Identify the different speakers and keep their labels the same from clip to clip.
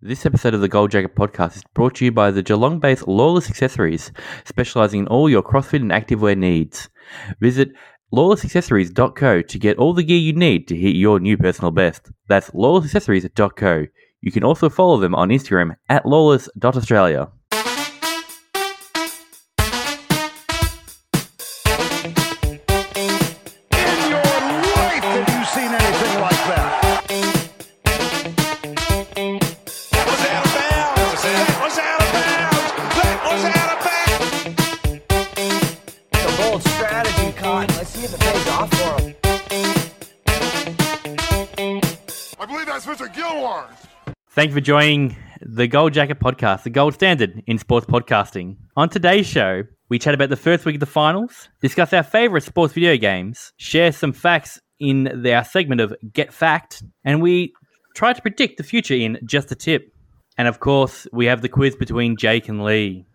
Speaker 1: This episode of the Gold Jacket podcast is brought to you by the Geelong based Lawless Accessories, specializing in all your CrossFit and activewear needs. Visit lawlessaccessories.co to get all the gear you need to hit your new personal best. That's lawlessaccessories.co. You can also follow them on Instagram at lawless.australia. Thank you for joining the Gold Jacket podcast, the gold standard in sports podcasting. On today's show, we chat about the first week of the finals, discuss our favorite sports video games, share some facts in our segment of Get Fact, and we try to predict the future in Just a Tip. And of course, we have the quiz between Jake and Lee.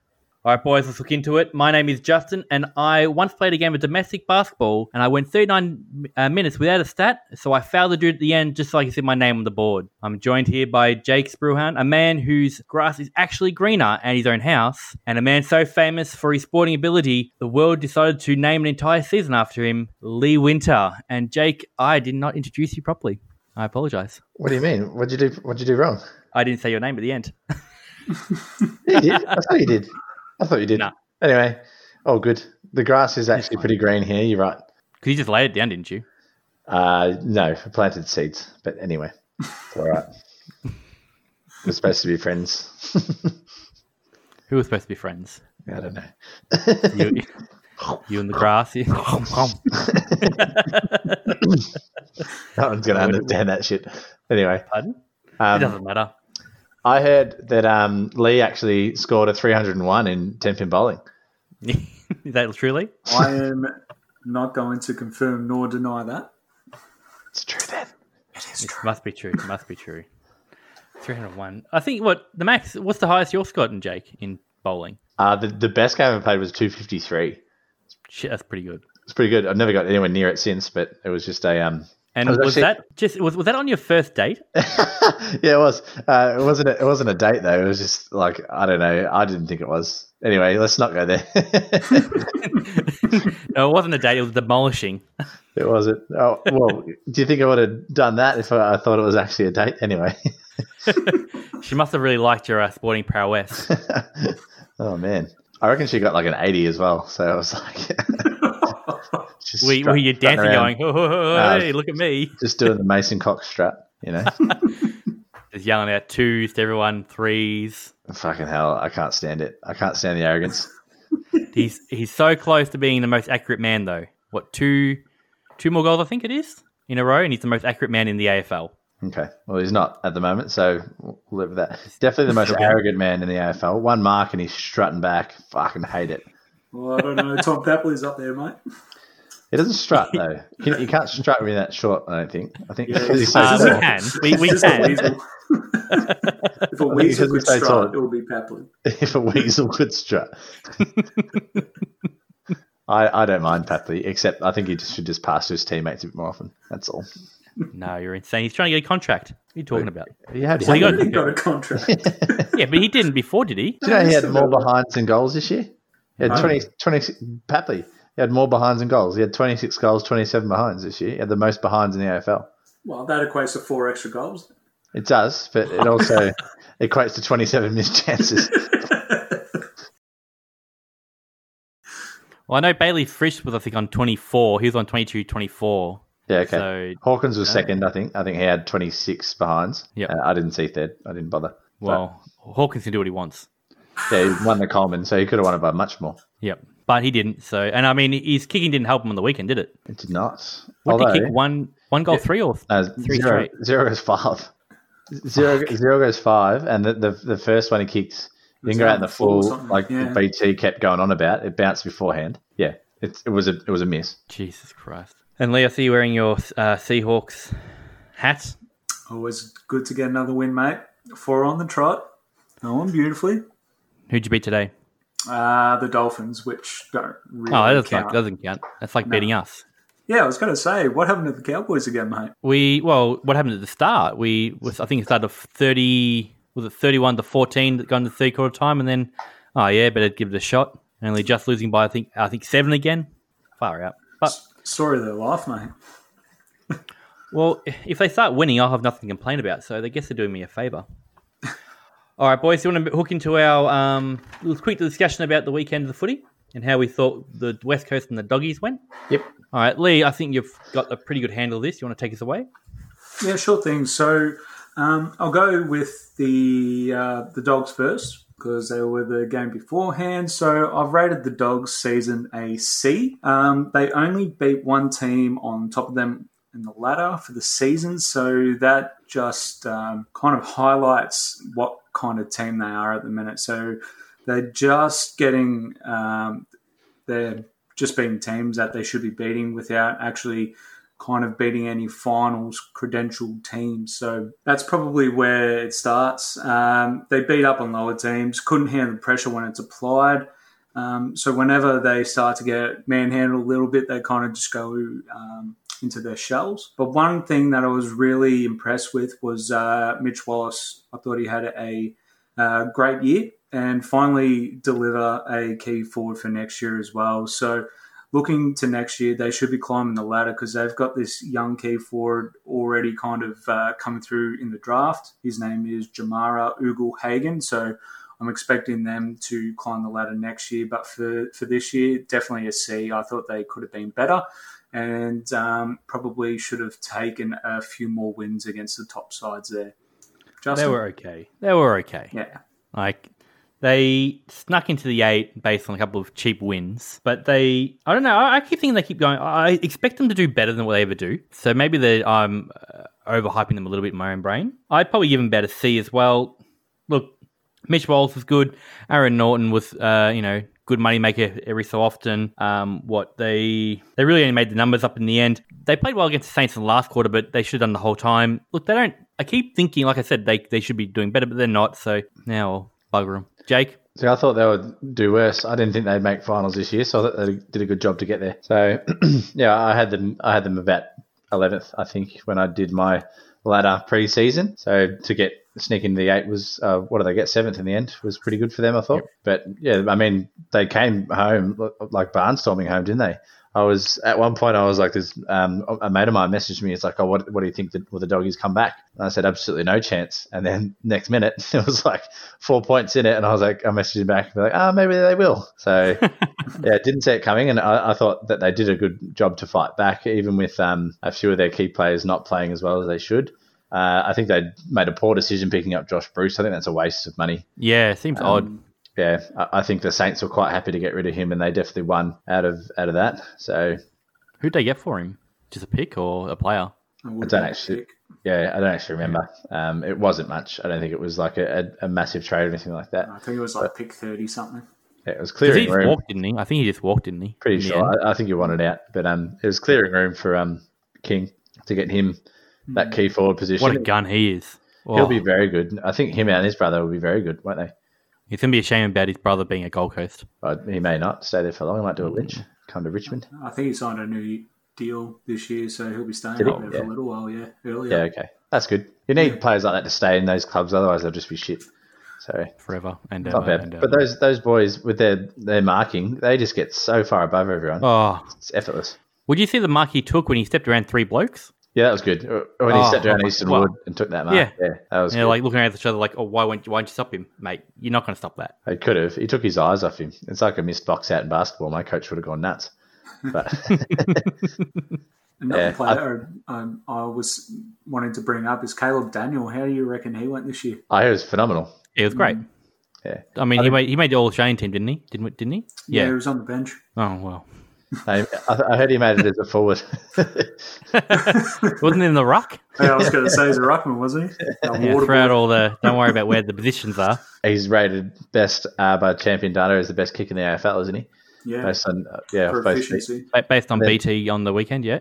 Speaker 1: All right, boys, let's look into it. My name is Justin, and I once played a game of domestic basketball, and I went 39 uh, minutes without a stat, so I failed to do it at the end just so I can see my name on the board. I'm joined here by Jake Spruhan, a man whose grass is actually greener at his own house, and a man so famous for his sporting ability, the world decided to name an entire season after him, Lee Winter. And Jake, I did not introduce you properly. I apologize.
Speaker 2: What do you mean? What did you do? What'd you do wrong?
Speaker 1: I didn't say your name at the end.
Speaker 2: You did. I thought you did. I thought you did.
Speaker 1: Nah.
Speaker 2: Anyway, oh, good. The grass is actually pretty green here. You're right.
Speaker 1: Because you just laid it down, didn't you?
Speaker 2: Uh, no, I planted seeds. But anyway, it's all right. We're supposed to be friends.
Speaker 1: Who was supposed to be friends?
Speaker 2: I don't know.
Speaker 1: You, you and the grass.
Speaker 2: No one's going to understand that shit. Anyway,
Speaker 1: Pardon? it
Speaker 2: um,
Speaker 1: doesn't matter.
Speaker 2: I heard that um, Lee actually scored a 301 in 10 pin bowling.
Speaker 1: Is that truly?
Speaker 3: I am not going to confirm nor deny that.
Speaker 2: It's true then.
Speaker 1: It is it true. must be true. It must be true. 301. I think what the max, what's the highest you've gotten, Jake, in bowling?
Speaker 2: Uh, the, the best game I ever played was 253.
Speaker 1: Shit, that's pretty good.
Speaker 2: It's pretty good. I've never got anywhere near it since, but it was just a um,
Speaker 1: And
Speaker 2: was
Speaker 1: was,
Speaker 2: actually-
Speaker 1: that just was, was that on your first date?
Speaker 2: yeah, it was. Uh, it wasn't. A, it wasn't a date though. It was just like I don't know. I didn't think it was. Anyway, let's not go there.
Speaker 1: no, it wasn't a date. It was demolishing.
Speaker 2: it wasn't. Oh well. do you think I would have done that if I, I thought it was actually a date? Anyway.
Speaker 1: She must have really liked your uh, sporting prowess.
Speaker 2: oh man, I reckon she got like an eighty as well. So I was like,
Speaker 1: were,
Speaker 2: strut-
Speaker 1: were you
Speaker 2: strutting
Speaker 1: dancing,
Speaker 2: around,
Speaker 1: going, oh, oh, oh,
Speaker 2: Uh,
Speaker 1: hey, look at me?
Speaker 2: just doing the Mason Cox strut? You know,
Speaker 1: Just yelling out twos to everyone, threes.
Speaker 2: fucking hell, I can't stand it. I can't stand the arrogance.
Speaker 1: He's he's so close to being the most accurate man, though. What two two more goals? I think it is in a row, and he's the most accurate man in the AFL.
Speaker 2: Okay. Well, he's not at the moment, so we'll live with that. Definitely the most arrogant man in the AFL. One mark and he's strutting back. Fucking hate it.
Speaker 3: Well, I don't know. Tom Papley's up there, mate.
Speaker 2: He doesn't strut though. You, you can't strut with that short. I don't think. I think
Speaker 3: Yeah,
Speaker 2: because he's so
Speaker 1: Uh,
Speaker 2: tall.
Speaker 1: we can, we, we
Speaker 3: a
Speaker 1: can.
Speaker 3: weasel. if a weasel could
Speaker 2: Stay tall.
Speaker 3: strut, it would be Papley.
Speaker 2: if a weasel could strut. I, I don't mind Papley, except I think he just should just pass to his teammates a bit more often. That's all.
Speaker 1: No, you're insane. He's trying to get a contract. What are you talking about?
Speaker 2: He had,
Speaker 1: Well, he got-
Speaker 3: He got a contract.
Speaker 1: Yeah, but he didn't before, did he?
Speaker 2: Do you know he had more behinds than goals this year? He had
Speaker 3: No.
Speaker 2: 20, 20 Papley. He had more behinds than goals. He had 26 goals, 27 behinds this year. He had the most behinds in the AFL.
Speaker 3: Well, that equates to four extra goals.
Speaker 2: It does, but it also equates to 27 missed chances.
Speaker 1: Well, I know Bailey Fritsch was, I think, on 24. He was on 22, 24.
Speaker 2: Yeah, okay.
Speaker 1: So,
Speaker 2: Hawkins was second, I think. I think he had 26 behinds.
Speaker 1: Yep.
Speaker 2: Uh, I didn't see third. I didn't bother.
Speaker 1: well, Hawkins can do what he wants.
Speaker 2: Yeah, he won the Coleman, so he could have won it by much more.
Speaker 1: Yep. But he didn't. So, and I mean, his kicking didn't help him on the weekend, did it?
Speaker 2: It did not.
Speaker 1: What
Speaker 2: Although,
Speaker 1: did he kick? One, one goal, three or
Speaker 2: uh,
Speaker 1: three
Speaker 2: zero,
Speaker 1: straight?
Speaker 2: zero goes five. Zero, zero goes five, and the, the, the first one he kicked didn't go out in the
Speaker 3: full or
Speaker 2: full,
Speaker 3: something,
Speaker 2: like
Speaker 3: yeah.
Speaker 2: BT kept going on about. It bounced beforehand. Yeah, it, it was a it was a miss.
Speaker 1: Jesus Christ. And Lee, I see you wearing your uh, Seahawks hat.
Speaker 3: Always good to get another win, mate. Four on the trot. Going beautifully.
Speaker 1: Who'd you beat today?
Speaker 3: Uh, the Dolphins, which don't really
Speaker 1: Oh, that doesn't
Speaker 3: count.
Speaker 1: count. doesn't count. That's like beating us.
Speaker 3: Yeah, I was going to say, what happened to the Cowboys again, mate?
Speaker 1: We well, what happened at the start? We was I think it started thirty was it thirty one to fourteen that got into the third quarter time, and then oh yeah, better give it a shot. Only just losing by I think I think seven again. Far out. But
Speaker 3: Story of their life, mate.
Speaker 1: well, if they start winning, I'll have nothing to complain about. So I guess they're doing me a favour. All right, boys, you want to hook into our um, little quick discussion about the weekend of the footy and how we thought the West Coast and the doggies went?
Speaker 2: Yep.
Speaker 1: All right, Lee, I think you've got a pretty good handle of this. You want to take us away?
Speaker 3: Yeah, sure thing. So um, I'll go with the uh, the dogs first because they were the game beforehand. So I've rated the dogs season a C. Um, they only beat one team on top of them in the ladder for the season, so that just um, kind of highlights what kind of team they are at the minute. So they're just getting um, they're just beating teams that they should be beating without actually kind of beating any finals credentialed teams. So that's probably where it starts. Um, they beat up on lower teams, couldn't handle the pressure when it's applied. Um, so whenever they start to get manhandled a little bit, they kind of just go um, into their shells. But one thing that I was really impressed with was uh, Mitch Wallis. I thought he had a, uh great year and finally deliver a key forward for next year as well. So looking to next year, they should be climbing the ladder because they've got this young key forward already kind of uh, coming through in the draft. His name is Jamarra Ugle-Hagan. So I'm expecting them to climb the ladder next year. But for, for this year, definitely a C. I thought they could have been better and um, probably should have taken a few more wins against the top sides there. Justin?
Speaker 1: They were okay. They were okay.
Speaker 3: Yeah.
Speaker 1: Like they snuck into the eight based on a couple of cheap wins, but they I don't know. I, I keep thinking they keep going. I expect them to do better than what they ever do. So maybe they I'm uh, overhyping them a little bit in my own brain. I'd probably give them better C as well. Look, Mitch Wallis was good. Aaron Naughton was, uh, you know, good money maker every so often. Um, what they they really only made the numbers up in the end. They played well against the Saints in the last quarter, but they should have done the whole time. Look, they don't. I keep thinking, like I said, they they should be doing better, but they're not. So now I'll bugger them. Jake,
Speaker 2: See, I thought they would do worse. I didn't think they'd make finals this year, so I thought they did a good job to get there. So, yeah, I had them. I had them about eleventh, I think, when I did my ladder pre-season. So to get sneak into the eight was uh, what did they get seventh in the end was pretty good for them, I thought. But yeah, I mean, they came home like barnstorming home, didn't they? I was at one point. I was like, "This um, a mate of mine messaged me. It's like, oh, what, what do you think that will the doggies come back?" And I said, "Absolutely no chance." And then next minute, it was like four points in it, and I was like, I messaged him back and be like, "Ah, oh, maybe they will." So yeah, didn't see it coming, and I, I, thought that they did a good job to fight back, even with um, a few of their key players not playing as well as they should. Uh, I think they made a poor decision picking up Josh Bruce. I think that's a waste of money.
Speaker 1: Yeah, it seems um, odd
Speaker 2: yeah, I think the Saints were quite happy to get rid of him, and they definitely won out of out of that. So,
Speaker 1: who'd they get for him? Just a pick or a player?
Speaker 2: I, I don't actually. Yeah, I don't actually remember. Um, it wasn't much. I don't think it was like a, a, a massive trade or anything like that.
Speaker 3: I think it was like but, pick thirty something.
Speaker 2: Yeah, it was clearing
Speaker 1: he
Speaker 2: room.
Speaker 1: Walked, didn't he? I think he just walked, didn't he?
Speaker 2: Pretty sure. I, I, think he wanted out, but um, it was clearing room for um King to get him that hmm. key forward position.
Speaker 1: What a gun he is!
Speaker 2: Oh. He'll be very good. I think him and his brother will be very good, won't they?
Speaker 1: It's going to be a shame about his brother being at Gold Coast.
Speaker 2: But he may not stay there for long. He might do a lynch, hmm. come to Richmond.
Speaker 3: I think he signed a new deal this year, so he'll be staying there yeah. for a little while. Yeah, earlier.
Speaker 2: Yeah, okay, that's good. You need yeah. players like that to stay in those clubs, otherwise they'll just be shit. So
Speaker 1: forever and
Speaker 2: not bad.
Speaker 1: And
Speaker 2: but those those boys with their their marking, they just get so far above everyone.
Speaker 1: Oh,
Speaker 2: it's effortless.
Speaker 1: Would you see the mark he took when he stepped around three blokes?
Speaker 2: Yeah, that was good. When he oh, sat down Easton well, Wood and took that mark. Yeah, yeah that was.
Speaker 1: Yeah, good. like looking at each other, like, oh, why won't you, why don't you stop him, mate? You're not going to stop that.
Speaker 2: He could have. He took his eyes off him. It's like a missed box out in basketball. My coach would have gone nuts. But
Speaker 3: another yeah, player I, um, I, was wanting to bring up is Caleb Daniel. How do you reckon he went this year?
Speaker 2: Oh, he was phenomenal.
Speaker 1: He was great. Mm.
Speaker 2: Yeah,
Speaker 1: I mean, I he made he made the All Australian team, didn't he? Didn't didn't he?
Speaker 3: Yeah. yeah, he was on the bench.
Speaker 1: Oh well.
Speaker 2: I, I, heard he made it as a forward.
Speaker 1: Wasn't in the ruck?
Speaker 3: Yeah, I was going to say he's a ruckman, was he?
Speaker 1: Yeah, throughout all the, don't worry about where the positions are.
Speaker 2: He's rated best uh, by Champion Data as the best kick in the AFL, isn't he?
Speaker 3: Yeah,
Speaker 2: based on uh, yeah,
Speaker 3: efficiency.
Speaker 1: based on BT on the weekend, yeah.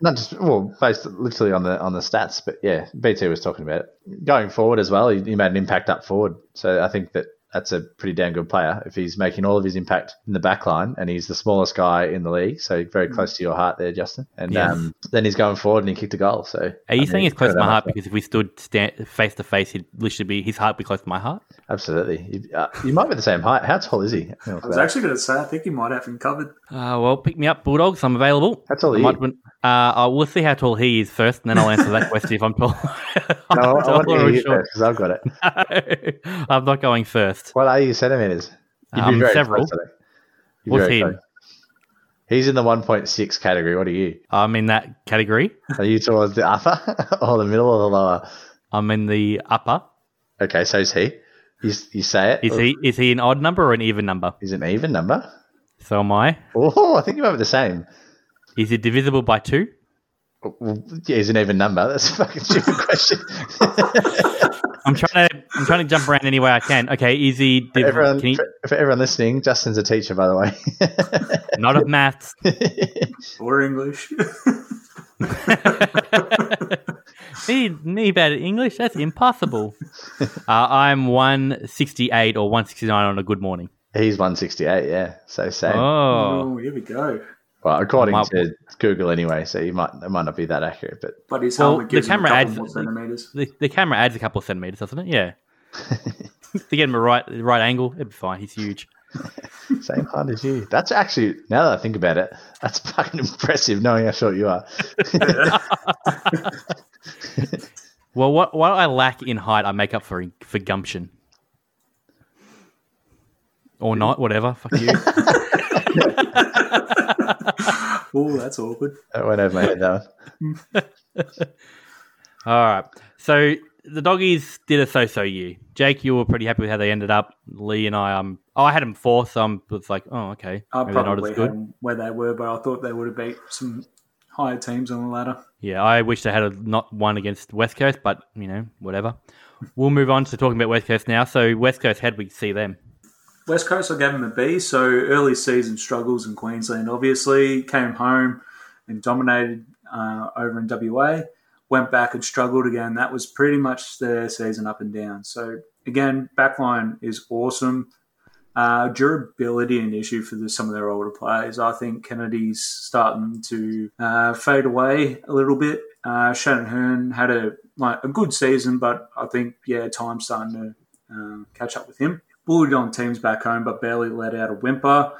Speaker 2: Not just well, based literally on the on the stats, but yeah, BT was talking about it going forward as well. He, he made an impact up forward, so I think that that's a pretty damn good player. If he's making all of his impact in the back line and he's the smallest guy in the league, so very close to your heart there, Justin. And
Speaker 1: Yeah.
Speaker 2: um, then he's going forward and he kicked a goal. So
Speaker 1: Are you
Speaker 2: I
Speaker 1: saying
Speaker 2: mean,
Speaker 1: it's close to my heart because if we stood face to face, he'd literally be his heart would be close to my heart?
Speaker 2: Absolutely. You, uh, you might be the same height. How tall is he?
Speaker 3: I was actually going to say, I think he might have him covered.
Speaker 1: Uh, well, pick me up, Bulldogs. I'm available.
Speaker 2: How tall are
Speaker 1: I
Speaker 2: you?
Speaker 1: might win- Uh, I will see how tall he is first, and then I'll answer that question if I'm tall. I'm
Speaker 2: no, I want to hear you
Speaker 1: short.
Speaker 2: first because I've got it.
Speaker 1: No, I'm not going first.
Speaker 2: What are your centimeters?
Speaker 1: Um, several.
Speaker 2: close, I think. You'd be
Speaker 1: What's he?
Speaker 2: He's in the 1.6 category. What are you?
Speaker 1: I'm in that category.
Speaker 2: Are you towards the upper or the middle or the lower?
Speaker 1: I'm in the upper.
Speaker 2: Okay, so is he. You, you say it.
Speaker 1: Is he is he an odd number or an even number?
Speaker 2: He's an even number.
Speaker 1: So am I.
Speaker 2: Oh, I think you might be the same.
Speaker 1: Is it divisible by two?
Speaker 2: Well, yeah, he's an even number. That's a fucking stupid question.
Speaker 1: I'm trying to I'm trying to jump around any way I can. Okay, is he div-
Speaker 2: everyone,
Speaker 1: can he,
Speaker 2: for, for everyone listening, Justin's a teacher, by the way.
Speaker 1: not of maths?
Speaker 3: Or English.
Speaker 1: me, me bad at English? That's impossible. uh, I'm 168 or 169 on a good morning.
Speaker 2: he's 168, yeah. So same.
Speaker 1: Oh,
Speaker 3: oh, here we go.
Speaker 2: Well, according
Speaker 1: Might-
Speaker 2: to Google anyway, so you might it might not be that accurate, but
Speaker 3: But his
Speaker 1: Well,
Speaker 3: helmet
Speaker 1: the
Speaker 3: gives him a
Speaker 1: camera adds-
Speaker 3: more centimeters.
Speaker 1: the, the camera adds a couple of centimeters, doesn't it? Yeah. to get him a right right angle, it'd be fine. He's huge.
Speaker 2: same height as you. That's actually now that I think about it, that's fucking impressive knowing how short you are.
Speaker 1: Well, what what I lack in height, I make up for for gumption. Or not, whatever. Fuck you.
Speaker 3: Oh, that's awkward.
Speaker 2: That went over my head though.
Speaker 1: All right. So the doggies did a so-so year. Jake, you were pretty happy with how they ended up. Lee and I, um, oh, I had them fourth, so I'm was like, oh, okay,
Speaker 3: I
Speaker 1: maybe they're not
Speaker 3: probably
Speaker 1: as
Speaker 3: had
Speaker 1: good.
Speaker 3: them where they were, but I thought they would have beat some higher teams on the ladder.
Speaker 1: Yeah, I wish they had a, not one against West Coast, but you know, whatever. We'll move on to talking about West Coast now. So West Coast, how did we see them?
Speaker 3: West Coast, I gave him a B. So early season struggles in Queensland, obviously came home and dominated uh, over in WA. Went back and struggled again. That was pretty much their season up and down. So again, backline is awesome. Uh, durability an issue for the, some of their older players. I think Kennedy's starting to uh, fade away a little bit. Uh, Shannon Hurn had a like a good season, but I think yeah, time's starting to um, catch up with him. Bullied on teams back home, but barely let out a whimper.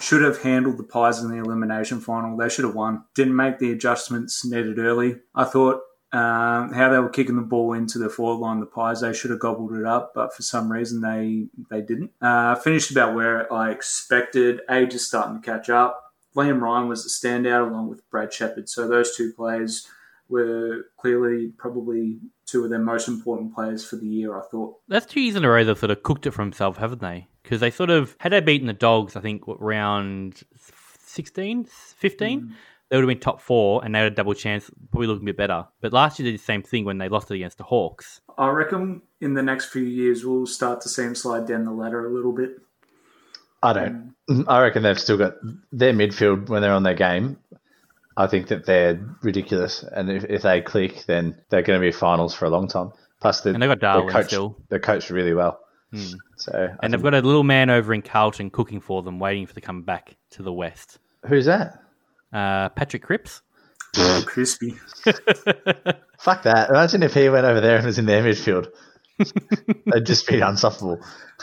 Speaker 3: Should have handled the Pies in the elimination final. They should have won. Didn't make the adjustments needed early. I thought um, how they were kicking the ball into the forward line, the Pies, they should have gobbled it up, but for some reason they they didn't. Uh, finished about where I expected. Age is starting to catch up. Liam Ryan was the standout along with Brad Sheppard. So those two players were clearly probably two of their most important players for the year, I thought.
Speaker 1: That's two years in a row they've sort of cooked it for themselves, haven't they? Because they sort of, had they beaten the Dogs, I think, what, round 16, 15, mm. they would have been top four and they had a double chance, probably looking a bit better. But last year they did the same thing when they lost it against the Hawks.
Speaker 3: I reckon in the next few years we'll start to see them slide down the ladder a little bit.
Speaker 2: I don't. Um, I reckon they've still got their midfield when they're on their game. I think that they're ridiculous, and if, if they click, then they're going to be finals for a long time. Plus, the,
Speaker 1: And they've got Darwin
Speaker 2: they're coached,
Speaker 1: still.
Speaker 2: They're coached really well. So, I
Speaker 1: And they've got a little man over in Carlton cooking for them, waiting for to come back to the West.
Speaker 2: who's that?
Speaker 1: Uh, Patrick Cripps.
Speaker 3: Crispy.
Speaker 2: Fuck that! Imagine if he went over there and was in their midfield. They'd just be unstoppable.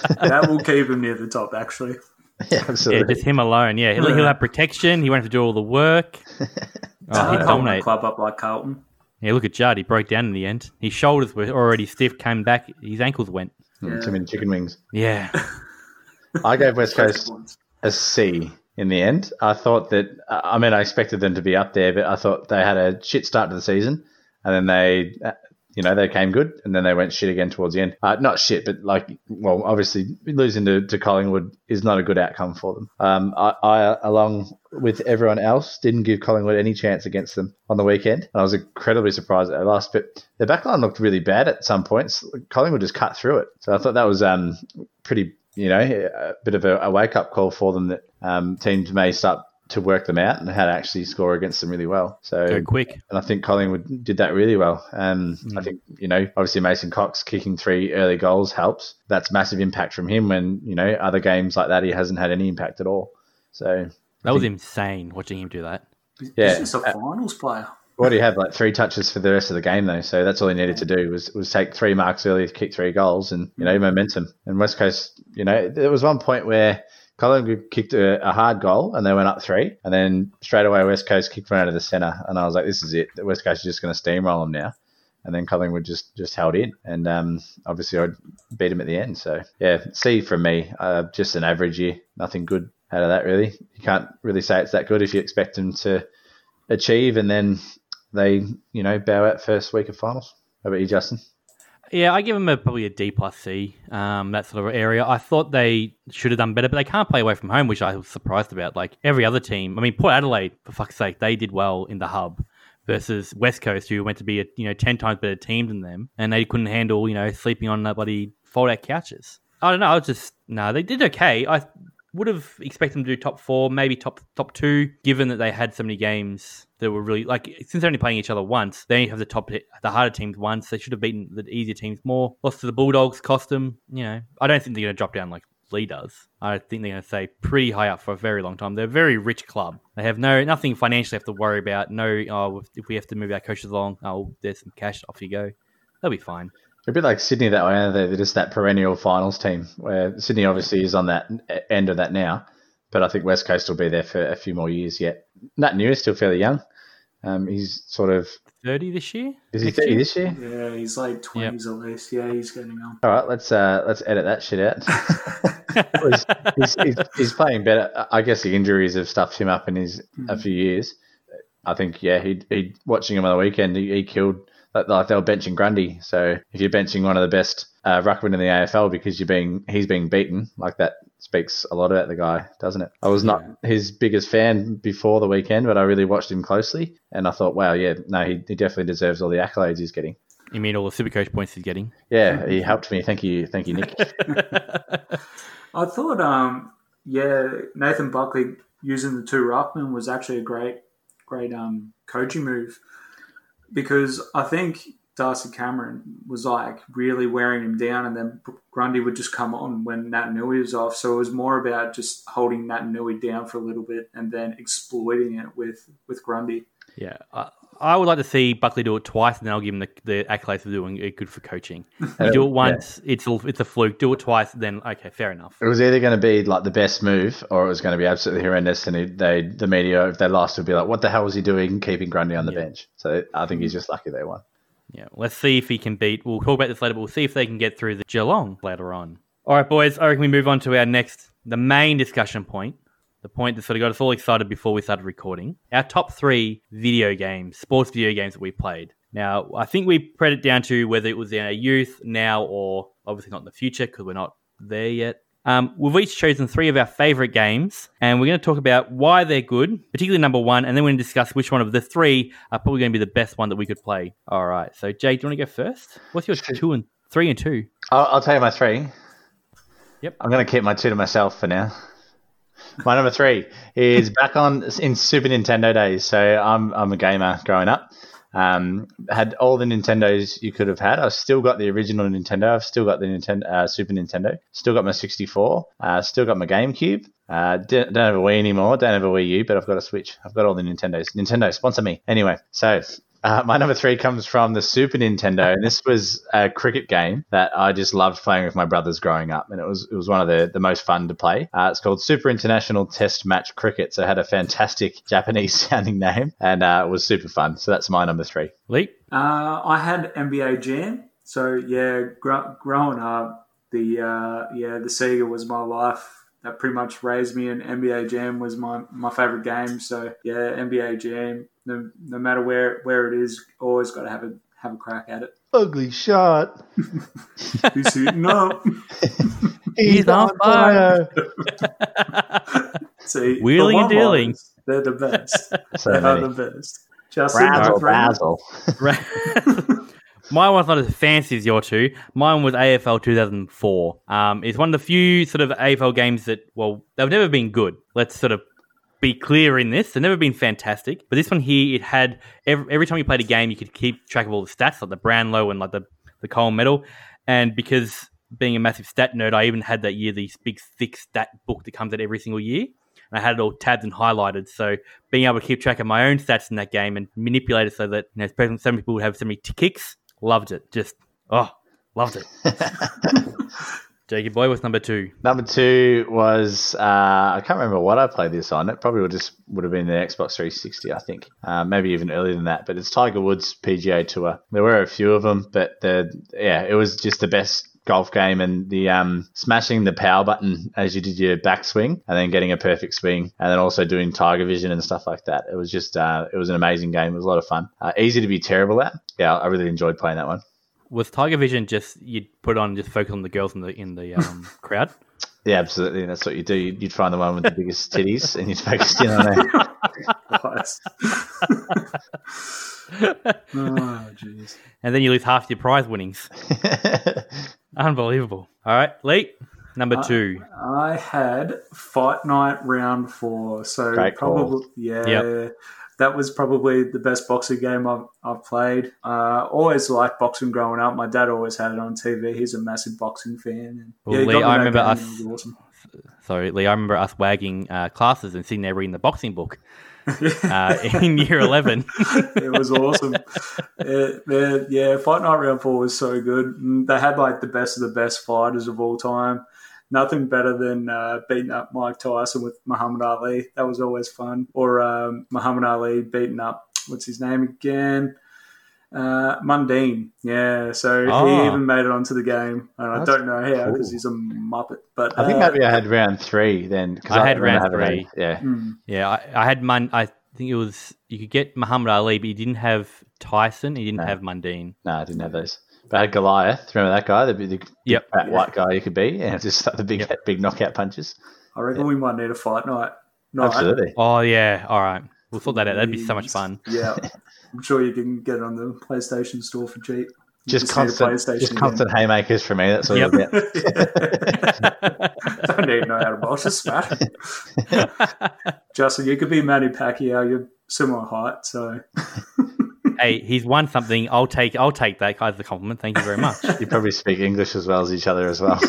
Speaker 3: that will keep him near the top, actually.
Speaker 2: Yeah,
Speaker 1: Yeah, just him alone. Yeah, he'll, he'll have protection. He won't have to do all the work. Oh, he'd dominate.
Speaker 3: club up like Carlton.
Speaker 1: Yeah, look at Judd. He broke down in the end. His shoulders were already stiff, came back. His ankles went.
Speaker 2: Mm, Too many chicken wings.
Speaker 1: Yeah.
Speaker 2: I gave West Coast a C in the end. I thought that, I mean, I expected them to be up there, but I thought they had a shit start to the season, and then they, you know, they came good, and then they went shit again towards the end. Uh, not shit, but like, well, obviously losing to, to Collingwood is not a good outcome for them. Um, I, I, along with everyone else, didn't give Collingwood any chance against them on the weekend, and I was incredibly surprised at last. But their backline looked really bad at some points. Collingwood just cut through it, so I thought that was um, pretty you know, a bit of a, a wake up call for them that um, teams may start to work them out and how to actually score against them really well. So
Speaker 1: Go quick.
Speaker 2: and I think Collingwood did that really well. Um, I think you know, obviously Mason Cox kicking three early goals helps. That's massive impact from him. When you know other games like that, he hasn't had any impact at all. So
Speaker 1: That was insane watching him do that.
Speaker 2: Yeah.
Speaker 3: He's just a finals player.
Speaker 2: what do you have like three touches for the rest of the game though? So that's all he needed to do was was take three marks early, kick three goals, and you know momentum. And West Coast, you know, there was one point where. Collingwood kicked a, a hard goal and they went up three, and then straight away West Coast kicked one out of the centre, and I was like, "This is it. The West Coast is just going to steamroll them now." and then Collingwood just just held in, and um, obviously I beat him at the end. So yeah, C from me, uh, just an average year, nothing good out of that really. You can't really say it's that good if you expect them to achieve, and then they you know bow out first week of finals. How about you, Justin?
Speaker 1: Yeah, I give them a, probably a D plus C, um, that sort of area. I thought they should have done better, but they can't play away from home, which I was surprised about. Like every other team, I mean, Port Adelaide, for fuck's sake, they did well in the hub versus West Coast, who went to be a you know ten times better team than them, and they couldn't handle you know sleeping on uh, bloody fold out couches. I don't know. I was just no, they did okay. I would have expected them to do top four, maybe top top two, given that they had so many games that were really like since they're only playing each other once, they only have the top the harder teams once. They should have beaten the easier teams more. Lost to the Bulldogs, cost them. You know, I don't think they're going to drop down like Lee does. I think they're going to stay pretty high up for a very long time. They're a very rich club. They have no nothing financially have to worry about. No, oh, if we have to move our coaches along, oh, there's some cash. Off you go. They'll be fine.
Speaker 2: A bit like Sydney that way, aren't they? They're just that perennial finals team where Sydney obviously is on that end of that now, but I think West Coast will be there for a few more years yet. Nat New is still fairly young. Um, he's sort of
Speaker 1: thirty this year.
Speaker 2: Is he thirty this year?
Speaker 3: Yeah, he's like twenties at least. Yeah, he's getting on.
Speaker 2: All right, let's uh, let's edit that shit out. he's, he's, he's, he's playing better. I guess the injuries have stuffed him up in his a few years. I think yeah, he he watching him on the weekend, he, he killed like, like they were benching Grundy. So if you're benching one of the best uh, ruckman in the AFL because you're being he's being beaten, like that speaks a lot about the guy, doesn't it? I was not his biggest fan before the weekend, but I really watched him closely, and I thought, wow, yeah, no, he, he definitely deserves all the accolades he's getting.
Speaker 1: You mean all the super coach points he's getting?
Speaker 2: Yeah, he helped me. Thank you, thank you, Nick.
Speaker 3: I thought, um, yeah, Nathan Buckley using the two ruckmen was actually a great, great um, coaching move because I think Darcy Cameron was like really wearing him down, and then Grundy would just come on when Nat Nui was off. So it was more about just holding Nat Nui down for a little bit and then exploiting it with with Grundy.
Speaker 1: Yeah, I would like to see Buckley do it twice, and then I'll give him the, the accolades for doing it good for coaching. You do it once, it's a, it's a fluke. Do it twice, then okay, fair enough.
Speaker 2: It was either going to be like the best move, or it was going to be absolutely horrendous. And they, the media, if they lost, would be like, "What the hell was he doing, keeping Grundy on the bench?" So I think he's just lucky they won.
Speaker 1: Yeah, let's see if he can beat. We'll talk about this later, but we'll see if they can get through the Geelong later on. All right, boys. I reckon we move on to our next, the main discussion point, the point that sort of got us all excited before we started recording. Our top three video games, sports video games that we played. Now, I think we put it down to whether it was in our youth, now, or obviously not in the future because we're not there yet. Um, we've each chosen three of our favorite games, and we're going to talk about why they're good, particularly number one, and then we're going to discuss which one of the three are probably going to be the best one that we could play. All right. So, Jay, do you want to go first? What's your two and three and two?
Speaker 2: I'll, I'll tell you my three.
Speaker 1: Yep.
Speaker 2: I'm going to keep my two to myself for now. My number three is back on in Super Nintendo days. So I'm I'm a gamer growing up. Um, had all the Nintendos you could have had. I've still got the original Nintendo. I've still got the Nintendo uh, Super Nintendo. Still got my 64. Uh, still got my GameCube. Uh, don't, don't have a Wii anymore. Don't have a Wii U, but I've got a Switch. I've got all the Nintendos. Nintendo sponsor me. Anyway, so uh, my number three comes from the Super Nintendo, and this was a cricket game that I just loved playing with my brothers growing up, and it was it was one of the, the most fun to play. Uh, it's called Super International Test Match Cricket, so it had a fantastic Japanese sounding name, and uh, it was super fun. So that's my number three.
Speaker 1: Lee?
Speaker 3: Uh, I had NBA Jam. So yeah, gr- growing up, the uh, yeah the Sega was my life. That pretty much raised me, and NBA Jam was my, my favorite game. So yeah, NBA Jam. No, no matter where where it is, always got to have a have a crack at it.
Speaker 2: Ugly shot.
Speaker 3: Who's heating up?
Speaker 1: He's on fire.
Speaker 3: See, the
Speaker 1: wheeling and dealing.
Speaker 3: They're the best.
Speaker 2: So
Speaker 3: they are the best. Just
Speaker 2: Razzle,
Speaker 3: three?
Speaker 2: razzle.
Speaker 1: Mine was not as fancy as your two. Mine was AFL 2004. Um, it's one of the few sort of AFL games that, well, they've never been good. Let's sort of be clear in this. They've never been fantastic, but this one here, it had every, every time you played a game, you could keep track of all the stats, like the Brownlow and like the the Coal Medal. And because being a massive stat nerd, I even had that year this big thick stat book that comes out every single year. And I had it all tabbed and highlighted. So being able to keep track of my own stats in that game and manipulate it so that you know, some people would have so many t- kicks, loved it. Just oh, loved it. Jakey boy, what's number two?
Speaker 2: Number two was uh, I can't remember what I played this on. It probably would just would have been the Xbox 360, I think, uh, maybe even earlier than that. But it's Tiger Woods PGA Tour. There were a few of them, but the yeah, it was just the best golf game and the um, smashing the power button as you did your backswing and then getting a perfect swing and then also doing tiger vision and stuff like that. It was just uh, it was an amazing game. It was a lot of fun. Uh, easy to be terrible at. Yeah, I really enjoyed playing that one.
Speaker 1: Was Tiger Vision just you'd put on and just focus on the girls in the in the um, crowd?
Speaker 2: Yeah, absolutely. That's what you do. You'd, you'd find the one with the biggest titties and you'd focus in on it.
Speaker 3: Nice. oh, jeez.
Speaker 1: And then you lose half your prize winnings. Unbelievable. All right, Lee, number
Speaker 3: Uh,
Speaker 1: two.
Speaker 3: I had Fight Night Round Four, so
Speaker 2: Great call.
Speaker 3: probably yeah,
Speaker 1: Yep.
Speaker 3: That was probably the best boxing game I've, I've played. Uh, always liked boxing growing up. My dad always had it on TV. He's a massive boxing fan. And,
Speaker 1: Well,
Speaker 3: he
Speaker 1: Lee, I remember us-
Speaker 3: awesome.
Speaker 1: Sorry, Lee, I remember us wagging uh, classes and sitting there reading the boxing book uh, in year 11.
Speaker 3: it was awesome. It- it- yeah, Fight Night Round Four was so good. They had like the best of the best fighters of all time. Nothing better than uh, beating up Mike Tyson with Muhammad Ali. That was always fun. Or um, Muhammad Ali beating up what's his name again? Uh, Mundine. Yeah, so
Speaker 1: Oh.
Speaker 3: he even made it onto the game. And I don't know how
Speaker 2: cool.
Speaker 3: because he's a muppet. But
Speaker 2: I think
Speaker 3: uh,
Speaker 2: maybe I had round three then. 'cause
Speaker 1: I had round three.
Speaker 2: a- yeah.
Speaker 3: hmm.
Speaker 1: yeah, I, I had Mun. I think it was you could get Muhammad Ali, but you didn't have Tyson. You didn't
Speaker 2: No.
Speaker 1: have Mundine.
Speaker 2: No, I didn't have those. But I had Goliath. Remember that guy? The big, big
Speaker 1: Yep.
Speaker 2: fat white guy you could be, and just like the big, big knockout punches.
Speaker 3: I reckon we might need a fight night. night.
Speaker 2: Absolutely.
Speaker 1: Oh yeah, all right. We'll sort that out. That'd be so much fun.
Speaker 3: Yeah, I'm sure you can get it on the PlayStation Store for cheap. You
Speaker 2: Just
Speaker 3: need a
Speaker 2: constant,
Speaker 3: PlayStation
Speaker 2: just
Speaker 3: again.
Speaker 2: constant haymakers for me. That's all
Speaker 1: Yep.
Speaker 2: you'll get.
Speaker 3: Don't need to know how to box. Just smash. Justin, you could be Manny Pacquiao. You're similar height, so
Speaker 1: hey, he's won something. I'll take. I'll take that as a compliment. Thank you very much.
Speaker 2: You probably speak English as well as each other as well.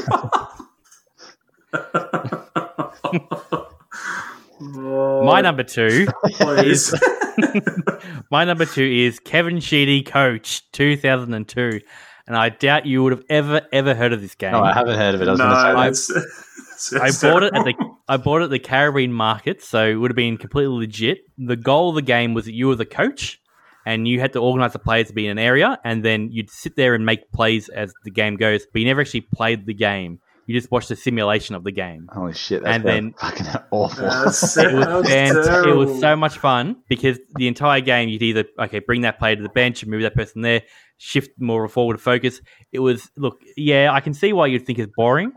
Speaker 1: My number two.
Speaker 3: please.
Speaker 1: My number two is Kevin Sheedy, Coach, 2002. And I doubt you would have ever, ever heard of this game.
Speaker 2: no, I haven't heard of it. I was
Speaker 3: no,
Speaker 2: going to say that.
Speaker 3: that's,
Speaker 1: I bought it at the I bought it at the Caribbean market, so it would have been completely legit. The goal of the game was that you were the coach, and you had to organize the players to be in an area, and then you'd sit there and make plays as the game goes. But you never actually played the game; you just watched the simulation of the game.
Speaker 2: Holy shit! That's
Speaker 1: and
Speaker 2: and
Speaker 1: then-
Speaker 2: fucking awful.
Speaker 3: That's-
Speaker 1: It was,
Speaker 3: that
Speaker 1: it was so much fun because the entire game you'd either okay bring that player to the bench and move that person there, shift more forward focus. It was look, yeah, I can see why you'd think it's boring.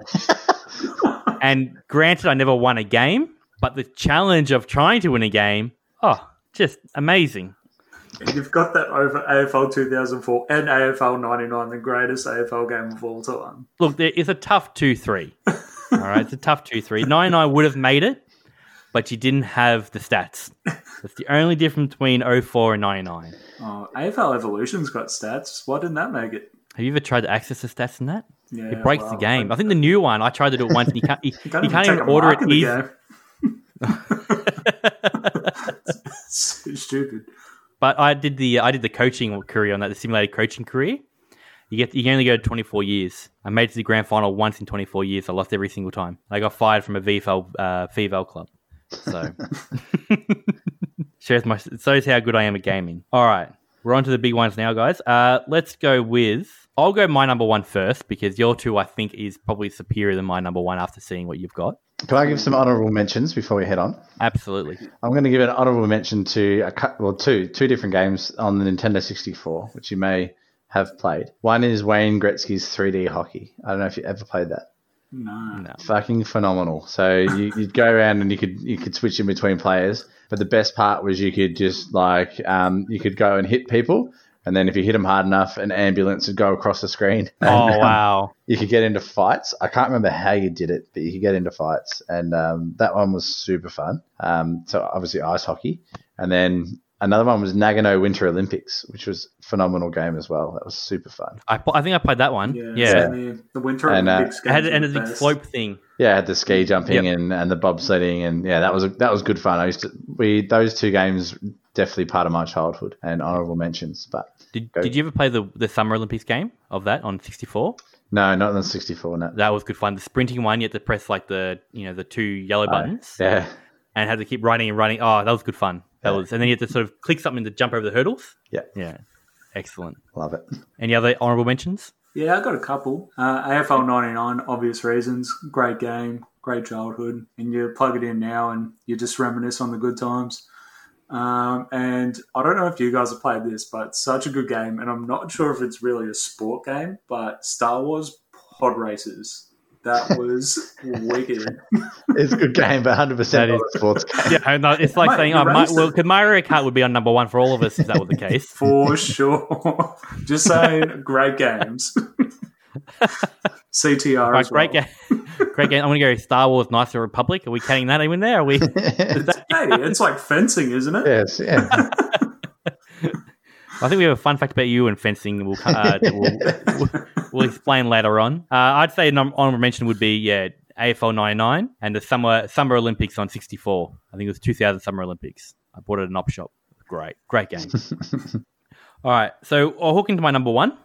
Speaker 1: and granted, I never won a game, but the challenge of trying to win a game, oh, just amazing.
Speaker 3: You've got that over AFL 2004 and AFL 99, the greatest AFL game of all time.
Speaker 1: Look, there is a tough two three. All right, it's a tough two three. Ninety nine would have made it, but you didn't have the stats. That's the only difference between 04 and ninety nine.
Speaker 3: Oh, AFL Evolution's got stats. Why didn't that make it?
Speaker 1: Have you ever tried to access the stats in that?
Speaker 3: Yeah,
Speaker 1: It breaks
Speaker 3: well,
Speaker 1: the game. I think the new one. I tried to do it once, and you can't. You,
Speaker 3: You
Speaker 1: you
Speaker 3: can't,
Speaker 1: can't
Speaker 3: even
Speaker 1: order it easy.
Speaker 3: so stupid.
Speaker 1: But I did the I did the coaching career on that, the simulated coaching career. You get you can only go to twenty four years. I made it to the grand final once in twenty four years. I lost every single time. I got fired from a VFL uh, VFL club. So shows my shows how good I am at gaming. All right, we're on to the big ones now, guys. Uh, let's go with. I'll go my number one first because your two I think is probably superior than my number one after seeing what you've got.
Speaker 2: Can I give some honourable mentions before we head on?
Speaker 1: Absolutely.
Speaker 2: I'm going to give an honourable mention to a cou- well, two two different games on the Nintendo 64, which you may have played. One is Wayne Gretzky's 3D hockey. I don't know if you ever played that.
Speaker 3: No.
Speaker 1: No.
Speaker 2: Fucking phenomenal. So you, you'd go around and you could you could switch in between players, but the best part was you could just like um, you could go and hit people, and then if you hit them hard enough, an ambulance would go across the screen.
Speaker 1: Oh
Speaker 2: And, um,
Speaker 1: wow!
Speaker 2: you could get into fights. I can't remember how you did it, but you could get into fights, and um, that one was super fun. Um, so obviously ice hockey, and then another one was Nagano Winter Olympics, which was a phenomenal game as well. That was super fun.
Speaker 1: I, I think I played that one.
Speaker 3: Yeah,
Speaker 1: Yeah,
Speaker 3: same the Winter
Speaker 2: And, uh,
Speaker 3: Olympics.
Speaker 1: it had
Speaker 3: games
Speaker 1: and
Speaker 3: are the
Speaker 1: slope thing.
Speaker 2: Yeah, I had the ski jumping
Speaker 1: Yep.
Speaker 2: and, and the bobsledding, and yeah, that was a, that was good fun. I used to we those two games definitely part of my childhood and honourable mentions. But
Speaker 1: Did,
Speaker 2: Go.
Speaker 1: did you ever play the the Summer Olympics game of that on sixty four?
Speaker 2: no, not on sixty four. No,
Speaker 1: That was good fun. The sprinting one, you had to press like the you know the two yellow buttons
Speaker 2: yeah,
Speaker 1: and had to keep running and running. Oh, that was good fun. That
Speaker 2: Yeah.
Speaker 1: was, and then you had to sort of click something to jump over the hurdles.
Speaker 2: yeah,
Speaker 1: Yeah, excellent.
Speaker 2: love it.
Speaker 1: Any other honourable mentions?
Speaker 3: Yeah, I got a couple. Uh, AFL 99, obvious reasons. Great game, great childhood. And you plug it in now and you just reminisce on the good times. Um, and I don't know if you guys have played this, but such a good game. And I'm not sure if it's really a sport game, but Star Wars Pod Races. That was wicked.
Speaker 2: It's a good game, but hundred percent
Speaker 1: That
Speaker 2: not a sports game.
Speaker 1: Yeah, I know, it's like
Speaker 3: Mate,
Speaker 1: saying,
Speaker 3: you
Speaker 1: oh, my,
Speaker 3: raised
Speaker 1: well, could Mario Kart would be on number one for all of us if that was the case.
Speaker 3: For sure. Just saying, great games. CTR
Speaker 1: Right,
Speaker 3: as well.
Speaker 1: great game, great game. I'm going to go Star Wars: Knights of the Republic. Are we counting that even there? Are we?
Speaker 3: Hey, it's like fencing, isn't it?
Speaker 2: yes, yeah.
Speaker 1: I think we have a fun fact about you and fencing. We'll, uh, we'll, we'll, we'll explain later on. Uh, I'd say an honorable mention would be yeah AFL 99 and the summer Summer Olympics on 64. I think it was 2000 Summer Olympics. I bought it at an op shop. Great, great game. All right, so I'll hook into my number one.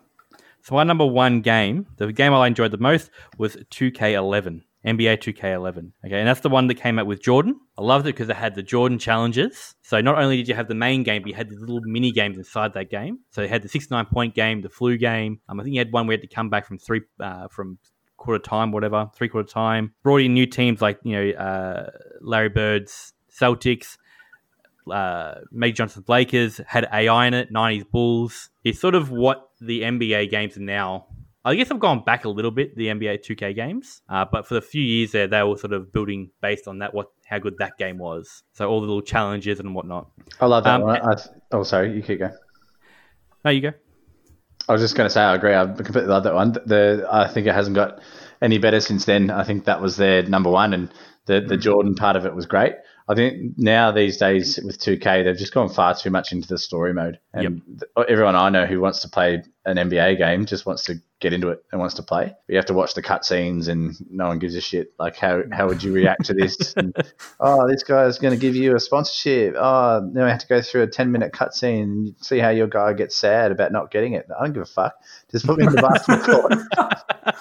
Speaker 1: So my number one game, the game I enjoyed the most was 2K11. NBA 2K11. Okay, and that's the one that came out with Jordan. I loved it because it had the Jordan challenges. So not only did you have the main game, but you had the little mini games inside that game. So you had the 69 point game, the flu game. Um, I think you had one where you had to come back from three, uh, from quarter time, whatever, three quarter time. Brought in new teams like you know uh, Larry Bird's Celtics, uh, Meg Johnson's Lakers had AI in it, 90s Bulls. It's sort of what the NBA games are now. I guess I've gone back a little bit, the NBA 2K games, uh, but for the few years there, they were sort of building based on that, what how good that game was. So all the little challenges and whatnot.
Speaker 2: I love that
Speaker 1: Um,
Speaker 2: one. I, oh, sorry, you keep going.
Speaker 1: There you go.
Speaker 2: I was just going to say I agree. I completely love that one. The I think it hasn't got any better since then. I think that was their number one, and the the Jordan part of it was great. I think now these days with 2K, they've just gone far too much into the story mode, and th- everyone I know who wants to play an NBA game just wants to get into it and wants to play. But you have to watch the cutscenes, and no one gives a shit. Like how how would you react to this? And, oh, this guy's going to give you a sponsorship. Oh, now I have to go through a 10 minute cutscene and see how your guy gets sad about not getting it. I don't give a fuck. Just put me in the basketball court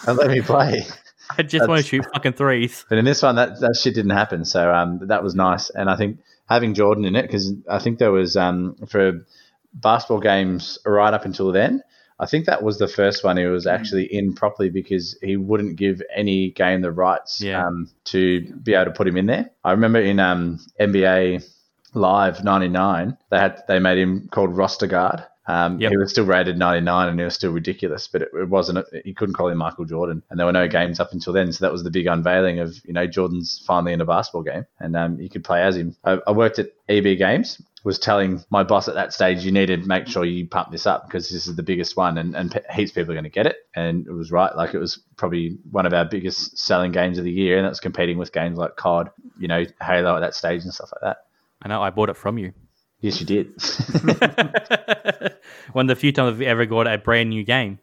Speaker 2: and let me play.
Speaker 1: I just want to shoot fucking threes.
Speaker 2: But in this one, that, that shit didn't happen. So um, that was nice. And I think having Jordan in it, because I think there was um, for basketball games right up until then, I think that was the first one he was actually in properly because he wouldn't give any game the rights
Speaker 1: Yeah.
Speaker 2: um, to be able to put him in there. I remember in um, NBA Live '99, they had they made him called roster guard. Um,
Speaker 1: Yep.
Speaker 2: He was still rated 99 and he was still ridiculous, but it, it wasn't. You couldn't call him Michael Jordan, and there were no games up until then. So that was the big unveiling of you know Jordan's finally in a basketball game, and um, you could play as him. I, I worked at EB Games. Was telling my boss at that stage, you need to make sure you pump this up because this is the biggest one, and, and heaps of people are going to get it. And it was right. Like it was probably one of our biggest selling games of the year, and that's competing with games like COD, you know, Halo at that stage and stuff like that.
Speaker 1: I know I bought it from you.
Speaker 2: Yes, you did.
Speaker 1: One of the few times I've ever got a brand new game.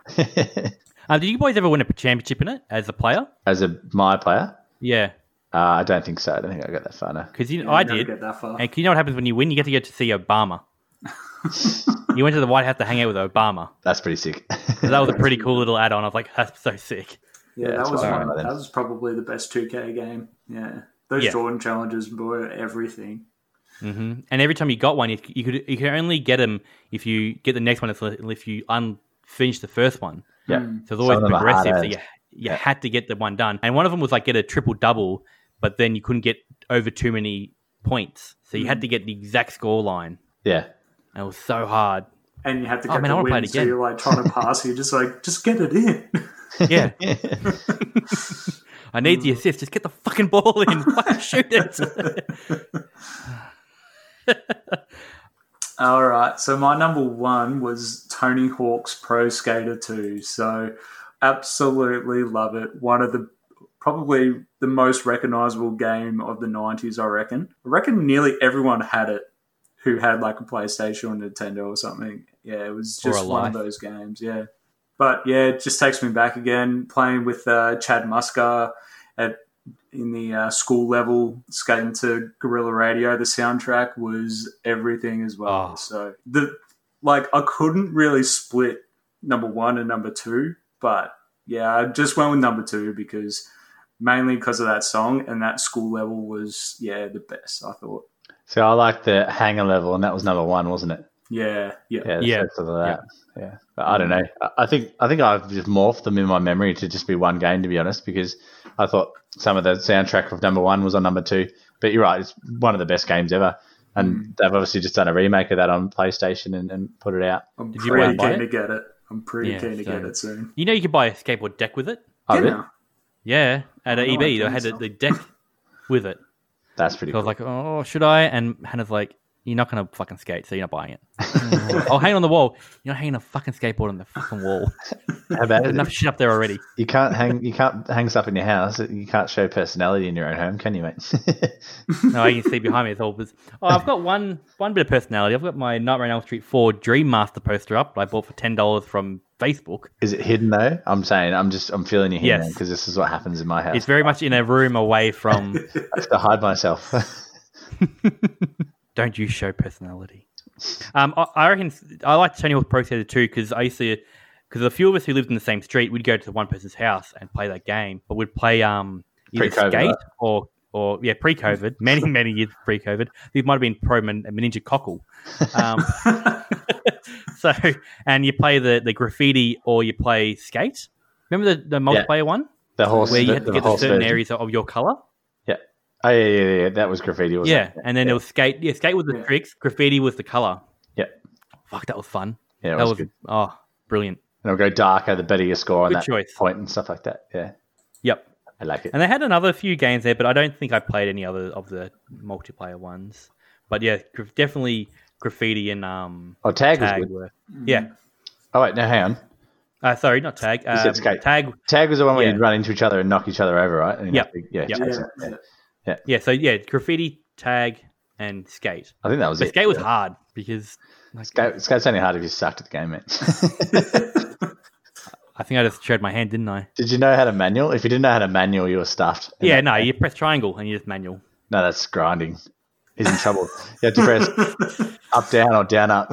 Speaker 1: Uh, did you boys ever win a championship in it as a player?
Speaker 2: As a my player,
Speaker 1: Yeah,
Speaker 2: uh, I don't think so. I don't think I got that far. No.
Speaker 1: because you know,
Speaker 3: Yeah,
Speaker 1: I did.
Speaker 3: get that far.
Speaker 1: And you know what happens when you win? You get to go to see Obama. you went to the White House to hang out with Obama.
Speaker 2: That's pretty sick.
Speaker 1: So that was a pretty cool little add-on. I was like, that's so sick.
Speaker 3: Yeah,
Speaker 2: Yeah,
Speaker 3: that was one,
Speaker 2: remember then.
Speaker 3: that was probably the best 2K game. Yeah, those
Speaker 1: Yeah.
Speaker 3: Jordan challenges were everything.
Speaker 1: Hmm And every time you got one, you, you could you could only get them if you get the next one if, if you unfinish the first one.
Speaker 2: yeah.
Speaker 3: Hmm.
Speaker 1: So it's always
Speaker 2: Some of them are
Speaker 1: progressive. So
Speaker 2: hard
Speaker 1: you,
Speaker 2: as.
Speaker 1: you had to get the one done. And one of them was like get a triple double, but then you couldn't get over too many points. So you had to get the exact score line.
Speaker 2: Yeah.
Speaker 1: And it was so hard.
Speaker 3: And you had to
Speaker 1: Oh,
Speaker 3: get
Speaker 1: man,
Speaker 3: the
Speaker 1: wanna play
Speaker 3: win,
Speaker 1: it
Speaker 3: so
Speaker 1: again.
Speaker 3: you're like trying to pass. You're just like, just get it in.
Speaker 1: Yeah. I need the assist. Just get the fucking ball in. Fucking shoot it.
Speaker 3: All right. So my number one was Tony Hawk's Pro Skater 2. So absolutely love it. One of the probably the most recognizable game of the 90s, I reckon. I reckon nearly everyone had it who had like a PlayStation or Nintendo or something. Yeah, it was just one
Speaker 1: Life.
Speaker 3: of those games. Yeah. But yeah, it just takes me back again playing with uh, Chad Muska at in the uh, school level, skating to Guerrilla Radio. The soundtrack was everything as well.
Speaker 1: Oh.
Speaker 3: So the like I couldn't really split number one and number two, but yeah, I just went with number two because mainly because of that song and that school level was yeah the best. I thought.
Speaker 2: So I like the Hangar level, and that was number one, wasn't it?
Speaker 3: Yeah, yeah,
Speaker 2: Yeah,
Speaker 1: Yeah.
Speaker 2: because of that. Yeah, But I don't know. I- I think I think I've just morphed them in my memory to just be one game, to be honest, because I thought some of the soundtrack of number one was on number two. But you're right; it's one of the best games ever, and mm. they've obviously just done a remake of that on PlayStation and, and put it out.
Speaker 3: I'm
Speaker 1: Did
Speaker 3: pretty
Speaker 1: buy
Speaker 3: keen to get it. I'm pretty
Speaker 1: Yeah,
Speaker 3: keen to get it soon.
Speaker 1: You know, you could buy a skateboard deck with it.
Speaker 2: Oh,
Speaker 3: Yeah,
Speaker 2: really?
Speaker 1: Yeah, at
Speaker 3: Oh,
Speaker 1: EB,
Speaker 3: I
Speaker 1: they had
Speaker 3: so.
Speaker 1: the, the deck with it.
Speaker 2: That's pretty
Speaker 1: So I
Speaker 2: cool.
Speaker 1: was like, oh, should I? And Hannah's like, you're not going to fucking skate, so you're not buying it. I'll oh, hang on the wall. You're not hanging a fucking skateboard on the fucking wall.
Speaker 2: How about
Speaker 1: There's enough shit up there already.
Speaker 2: You can't hang you can't hang stuff in your house. You can't show personality in your own home, can you, mate?
Speaker 1: No, I can see behind me. It's all this. Oh, I've got one one bit of personality. I've got my Nightmare on Elm Street 4 Dream Master poster up that I bought for $10 from Facebook.
Speaker 2: Is it hidden though? I'm saying I'm just I'm feeling you here
Speaker 1: Yes.
Speaker 2: because this is what happens in my house.
Speaker 1: It's very much in a room away from
Speaker 2: I have to hide myself.
Speaker 1: Don't you show personality. Um, I, I reckon I like Tony Hawk's Pro Skater 2 because I used to, because a few of us who lived in the same street, we'd go to one person's house and play that game, but we'd play um either
Speaker 2: Pre-COVID,
Speaker 1: skate
Speaker 2: right?
Speaker 1: or or yeah pre-COVID, many many years pre-COVID. These might have been Pro Man, Ninja Cockle. Um, so and you play the the graffiti or you play skate. Remember the, the multiplayer one
Speaker 2: the horse
Speaker 1: where you
Speaker 2: the,
Speaker 1: had to
Speaker 2: the
Speaker 1: get to certain
Speaker 2: version.
Speaker 1: areas of your color.
Speaker 2: Yeah. Oh yeah, yeah, yeah, yeah. That was graffiti, wasn't
Speaker 1: Yeah,
Speaker 2: it?
Speaker 1: and then
Speaker 2: yeah.
Speaker 1: it was skate. Yeah, skate was the
Speaker 3: Yeah.
Speaker 1: tricks. Graffiti was the color.
Speaker 2: Yeah.
Speaker 1: Fuck, that was fun.
Speaker 2: Yeah, it
Speaker 1: that
Speaker 2: was,
Speaker 1: was
Speaker 2: good.
Speaker 1: oh brilliant.
Speaker 2: And it'll go darker the better you score on
Speaker 1: Good
Speaker 2: that
Speaker 1: choice.
Speaker 2: point and stuff like that. Yeah.
Speaker 1: Yep.
Speaker 2: I like it.
Speaker 1: And they had another few games there, but I don't think I played any other of the multiplayer ones. But yeah, gra- definitely graffiti and um
Speaker 2: Oh, tag,
Speaker 1: tag
Speaker 2: was good.
Speaker 1: were. Yeah.
Speaker 2: Oh wait, no, hang on.
Speaker 1: Uh, sorry, not tag. Um,
Speaker 2: said skate.
Speaker 1: Tag.
Speaker 2: Tag was the one where
Speaker 1: Yeah.
Speaker 2: you'd run into each other and knock each other over, right? And
Speaker 1: Yep.
Speaker 2: have to- yeah,
Speaker 1: Yep.
Speaker 3: Yeah,
Speaker 2: them.
Speaker 3: Yeah.
Speaker 1: Yeah. So yeah, graffiti, tag, and skate.
Speaker 2: I think that was
Speaker 1: But
Speaker 2: it.
Speaker 1: skate was
Speaker 2: Yeah.
Speaker 1: hard because like,
Speaker 2: Skate, skate's only hard if you sucked at the game, mate.
Speaker 1: I think I just showed my hand, didn't I?
Speaker 2: Did you know how to manual? If you didn't know how to manual, you were stuffed.
Speaker 1: Yeah. No,
Speaker 2: game.
Speaker 1: you press triangle and you just manual.
Speaker 2: No, that's grinding. He's in trouble. You have to press up, down, or down, up.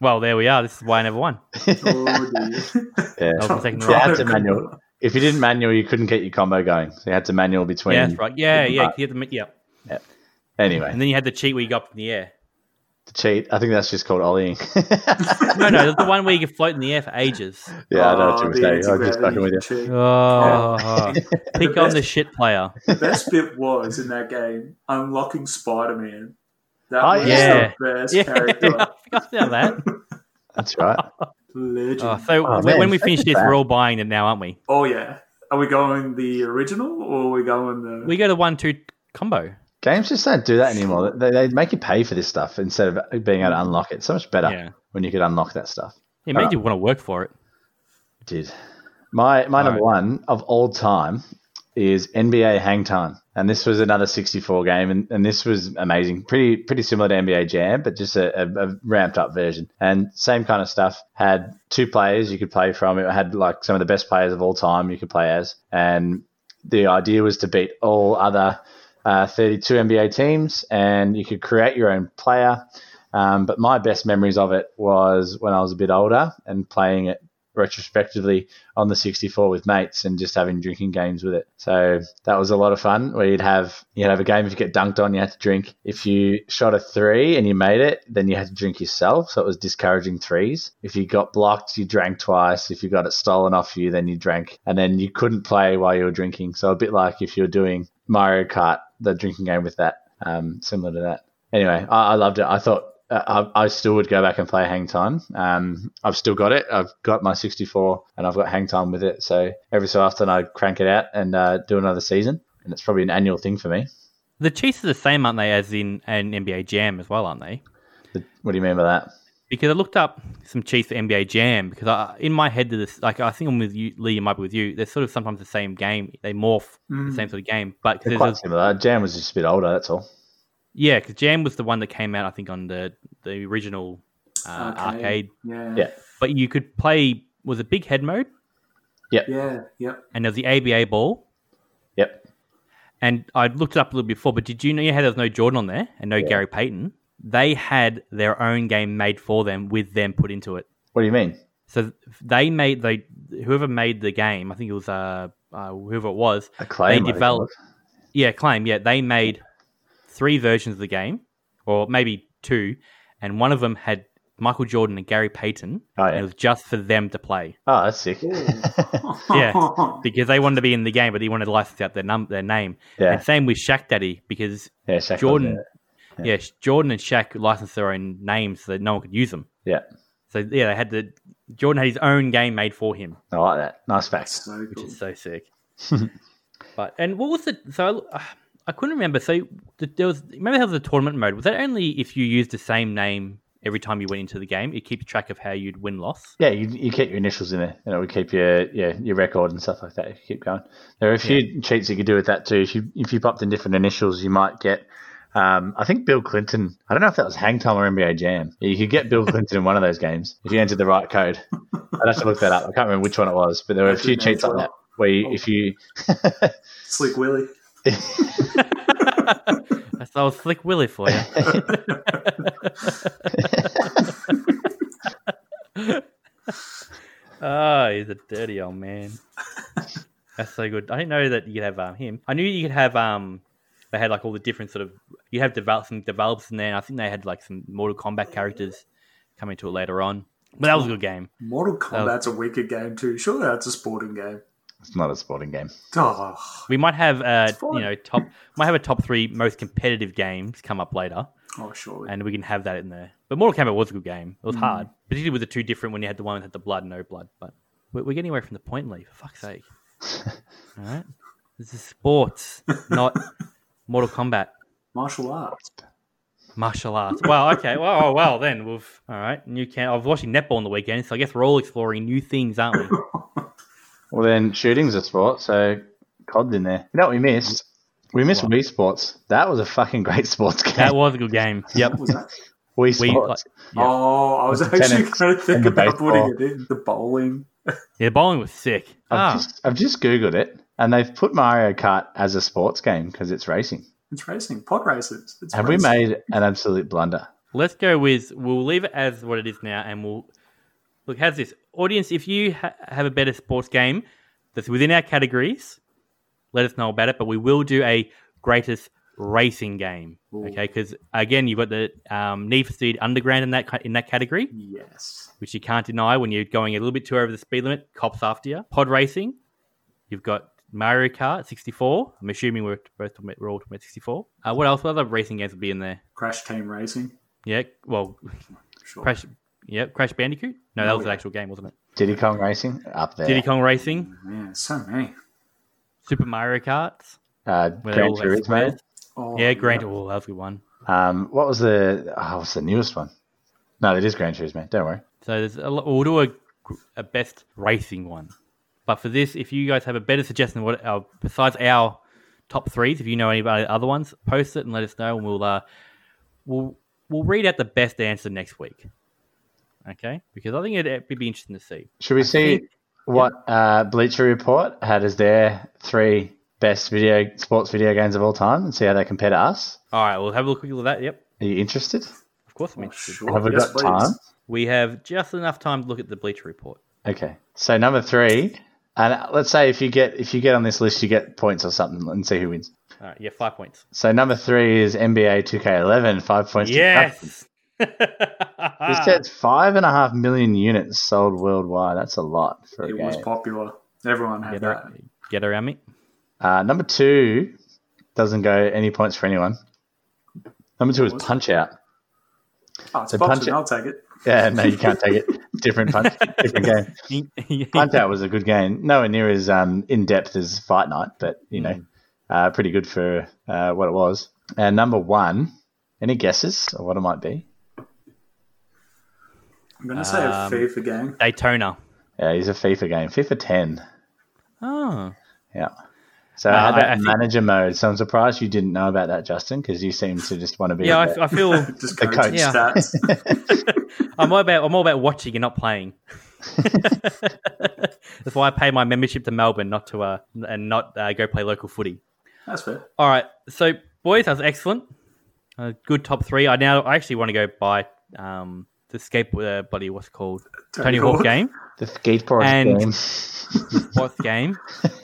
Speaker 1: Well, there we are. This is why I never won.
Speaker 3: Oh, dear.
Speaker 2: yeah.
Speaker 1: That was the second
Speaker 2: You had
Speaker 1: round.
Speaker 2: to manual. If you didn't manual, you couldn't get your combo going. So you had to manual between.
Speaker 1: Yeah, that's right. Yeah, yeah.
Speaker 2: But-
Speaker 1: You had the, yeah. yeah.
Speaker 2: Anyway,
Speaker 1: And then you had the cheat where you got up in the air.
Speaker 2: to cheat. I think that's just called ollieing.
Speaker 1: No, no, the one where you can float in the air for ages.
Speaker 2: yeah, I know what
Speaker 3: Oh,
Speaker 2: you were saying. I'm just
Speaker 3: anti-gravity
Speaker 2: fucking with you.
Speaker 3: cheat.
Speaker 1: Oh, pick on the shit player.
Speaker 3: The best bit was in that game unlocking Spider Man. That
Speaker 2: Oh,
Speaker 3: was
Speaker 1: yeah.
Speaker 3: the best
Speaker 1: Yeah,
Speaker 3: character.
Speaker 1: I forgot about that.
Speaker 2: That's right.
Speaker 3: Legend.
Speaker 1: Oh, so
Speaker 2: Oh,
Speaker 1: when,
Speaker 2: man,
Speaker 1: we finish this,
Speaker 2: bad.
Speaker 1: we're all buying it now, aren't we?
Speaker 3: oh yeah. Are we going the original or are we going the?
Speaker 1: We go the one two combo.
Speaker 2: Games just don't do that anymore. They, they make you pay for this stuff instead of being able to unlock it. It's so much better
Speaker 1: Yeah.
Speaker 2: when you could unlock that stuff.
Speaker 1: It made
Speaker 2: Alright.
Speaker 1: you want to work for it.
Speaker 2: Did my my number
Speaker 1: Alright.
Speaker 2: one of all time is NBA Hang Time, and this was another 64 game, and, and this was amazing. Pretty pretty similar to NBA Jam, but just a, a, a ramped up version. And same kind of stuff. Had two players you could play from. It had like some of the best players of all time you could play as, and the idea was to beat all other uh, 32 NBA teams, and you could create your own player. Um, but my best memories of it was when I was a bit older and playing it retrospectively on the 64 with mates and just having drinking games with it. So that was a lot of fun. Where you'd have you'd have a game if you get dunked on, you had to drink. If you shot a three and you made it, then you had to drink yourself. So it was discouraging threes. If you got blocked, you drank twice. If you got it stolen off you, then you drank, and then you couldn't play while you were drinking. So a bit like if you were doing Mario Kart, the drinking game with that, um, similar to that. Anyway, I, I loved it. I thought I, I still would go back and play Hang Time. Um, I've still got it. I've got my 64 and I've got Hang Time with it. So every so often I crank it out and uh, do another season. And it's probably an annual thing for me.
Speaker 1: The cheats are the same, aren't they, as in an NBA Jam as well, aren't they?
Speaker 2: The- What do you mean by that?
Speaker 1: because I looked up some cheats for NBA Jam because I, in my head, this like I think I'm with you, Lee. You might be with you. They're sort of sometimes the same game. They morph the same sort of game, but
Speaker 2: They're quite
Speaker 1: a-
Speaker 2: similar. Jam was just a bit older. That's all.
Speaker 1: Yeah, because Jam was the one that came out I think on the the original uh, arcade.
Speaker 3: Yeah.
Speaker 2: Yeah.
Speaker 1: But you could play was it big head mode, Yep.
Speaker 3: Yeah. Yep.
Speaker 1: and there was the ABA ball.
Speaker 2: Yep.
Speaker 1: And I looked it up a little before, but did you know how there was no Jordan on there and no Gary Payton? They had their own game made for them with them put into it.
Speaker 2: What do you mean?
Speaker 1: So they made they whoever made the game, I think it was uh, uh whoever it was,
Speaker 2: Acclaim. I
Speaker 1: they developed yeah, claim, yeah, they made three versions of the game, or maybe two, and one of them had Michael Jordan and Gary Payton.
Speaker 2: Oh, yeah.
Speaker 1: and it was just for them to play.
Speaker 2: Oh, that's sick.
Speaker 1: Yeah, because they wanted to be in the game, but they wanted to license out their num their name.
Speaker 2: Yeah.
Speaker 1: And same with Shaq Daddy, because
Speaker 2: Yeah, Shaq
Speaker 1: Jordan,
Speaker 2: was
Speaker 1: yeah. Jordan and Shaq licensed their own names so that no one could use them.
Speaker 2: Yeah.
Speaker 1: So yeah, they had the Jordan had his own game made for him,
Speaker 2: I like that. Nice fact.
Speaker 3: So
Speaker 1: which is so sick. but and what was the so I, I couldn't remember. So the, there was remember how the tournament mode was that only if you used the same name every time you went into the game? It keeps track of how you'd win loss.
Speaker 2: Yeah, you, you keep your initials in there, and it would keep your yeah your record and stuff like that. If you keep going, there are a few cheats you could do with that too. If you if you popped in different initials, you might get. Um, I think Bill Clinton. I don't know if that was Hang Time or NBA Jam. You could get Bill Clinton in one of those games if you entered the right code. I'd have to look that up. I can't remember which one it was, but there were a few cheats like that where you, if you
Speaker 3: Slick Willy.
Speaker 1: That's I was Slick Willie for you. oh, he's a dirty old man. That's so good. I didn't know that you could have um, him. I knew you could have um. They had like all the different sort of. You have developed some develops in there. And I think they had like some Mortal Kombat characters coming to it later on. But that was a good game.
Speaker 3: Mortal Kombat's a wicked game too. Sure, that's a sporting game.
Speaker 2: It's not a sporting game.
Speaker 3: Oh,
Speaker 1: We might have uh, you know top. Might have a top three most competitive games come up later.
Speaker 3: oh surely.
Speaker 1: and we can have that in there. But Mortal Kombat was a good game. It was
Speaker 3: Mm.
Speaker 1: hard, particularly with the two different when you had the one that had the blood and no blood. But we're, we're getting away from the point, Lee. For fuck's sake! All right, this is sports, not Mortal Kombat,
Speaker 3: Martial arts.
Speaker 1: martial arts. Well, okay, well, oh, well then we've all right. New can. I was watching netball on the weekend, so I guess we're all exploring new things, aren't we?
Speaker 2: Well, then shooting's a sport, so COD's in there. You know what we missed? We missed Wii Sports. That was a fucking great sports game.
Speaker 1: that was a good game. Yep.
Speaker 3: What was that?
Speaker 2: Wii
Speaker 1: We
Speaker 2: Sports.
Speaker 1: Yeah.
Speaker 3: Oh, I was
Speaker 2: The
Speaker 3: actually
Speaker 2: tennis
Speaker 3: going to think about
Speaker 2: baseball.
Speaker 3: putting it in the bowling.
Speaker 1: yeah, bowling was sick.
Speaker 2: I've,
Speaker 1: Ah,
Speaker 2: just, I've just googled it, and they've put Mario Kart as a sports game because it's racing.
Speaker 3: It's racing, pod races. It's
Speaker 2: Have
Speaker 3: racing.
Speaker 2: we made an absolute blunder?
Speaker 1: Let's go with we'll leave it as what it is now, and we'll look. How's this audience? If you ha- have a better sports game that's within our categories, let us know about it. But we will do a greatest racing game, okay? Because again, you've got the um, Need for Speed Underground in that in that category,
Speaker 3: Yes.
Speaker 1: which you can't deny when you're going a little bit too over the speed limit. Cops after you. Pod racing. You've got Mario Kart 64. I'm assuming we're both we're all talking about 64. Uh, what else? What other racing games would be in there?
Speaker 3: Crash Team Racing.
Speaker 1: Yeah, well,
Speaker 3: Sure.
Speaker 1: Crash, yeah, Crash Bandicoot. No, that
Speaker 3: Oh,
Speaker 1: was an actual game, wasn't it?
Speaker 2: Diddy Kong Racing up there.
Speaker 1: Diddy Kong Racing,
Speaker 3: Yeah, so many.
Speaker 1: Super Mario Karts.
Speaker 2: uh,
Speaker 1: where they
Speaker 2: Gran
Speaker 1: all have
Speaker 2: Turismo.
Speaker 3: Oh,
Speaker 1: Yeah, Grand. Oh, that was a good one.
Speaker 2: Um, what was the? Oh, what's the newest one? No, it is Gran Turismo. Don't worry.
Speaker 1: So there's a lot, we'll do a, a best racing one. But for this, if you guys have a better suggestion, what uh, besides our top threes, if you know any other ones, post it and let us know, and we'll uh, we'll we'll read out the best answer next week. Okay, because I think it'd, it'd be interesting to see.
Speaker 2: Should we see
Speaker 1: think-
Speaker 2: what uh, Bleacher Report had as their three best video sports video games of all time, and see how they compare to us?
Speaker 1: All right, we'll have a look quick at that. Yep,
Speaker 2: Are you interested?
Speaker 1: of course I'm interested.
Speaker 3: sure.
Speaker 2: Have we
Speaker 3: Yes,
Speaker 2: got
Speaker 3: please.
Speaker 2: time?
Speaker 1: We have just enough time to look at the Bleacher Report.
Speaker 2: Okay. So number three, and let's say if you get if you get on this list, you get points or something, and see who wins.
Speaker 1: All right, yeah, five points.
Speaker 2: So number three is NBA 2K11, five points. to
Speaker 1: Yes.
Speaker 2: This says five and a half million units sold worldwide. That's a lot for a game.
Speaker 3: It was popular. Everyone had
Speaker 1: get,
Speaker 3: that.
Speaker 1: around, get around me.
Speaker 2: Uh, number two doesn't go any points for anyone. Number two is? Punch Out.
Speaker 3: Oh, it's
Speaker 2: So punch it-
Speaker 3: I'll take it.
Speaker 2: Yeah, no, you can't take it. Different punch, different game. Punch Out was a good game. Nowhere near as um, in depth as Fight Night, but you know, uh, pretty good for uh, what it was. And number one, any guesses of what it might be?
Speaker 3: I'm going to say a
Speaker 1: Um,
Speaker 3: FIFA game.
Speaker 1: Daytona.
Speaker 2: Yeah, he's a FIFA game. FIFA 10.
Speaker 1: Oh,
Speaker 2: Yeah. So
Speaker 1: Uh,
Speaker 2: I had
Speaker 1: I-
Speaker 2: that
Speaker 1: I think-
Speaker 2: manager mode. So I'm surprised you didn't know about that, Justin, because you seem to just want to be.
Speaker 1: yeah.
Speaker 2: the-
Speaker 1: I, I feel
Speaker 3: Just
Speaker 2: the
Speaker 3: coach
Speaker 2: coach.
Speaker 1: Yeah.
Speaker 3: stats.
Speaker 1: I'm all about I'm all about watching and not playing. That's why I pay my membership to Melbourne, not to uh and not uh, go play local footy.
Speaker 3: That's fair.
Speaker 1: All right, so boys, that was excellent. A good top three. I now I actually want to go buy um the skate uh, buddy. What's it called Tony, Hawk
Speaker 3: Hawk.
Speaker 1: game.
Speaker 2: the skateboard
Speaker 1: And-
Speaker 2: game.
Speaker 1: Fourth game.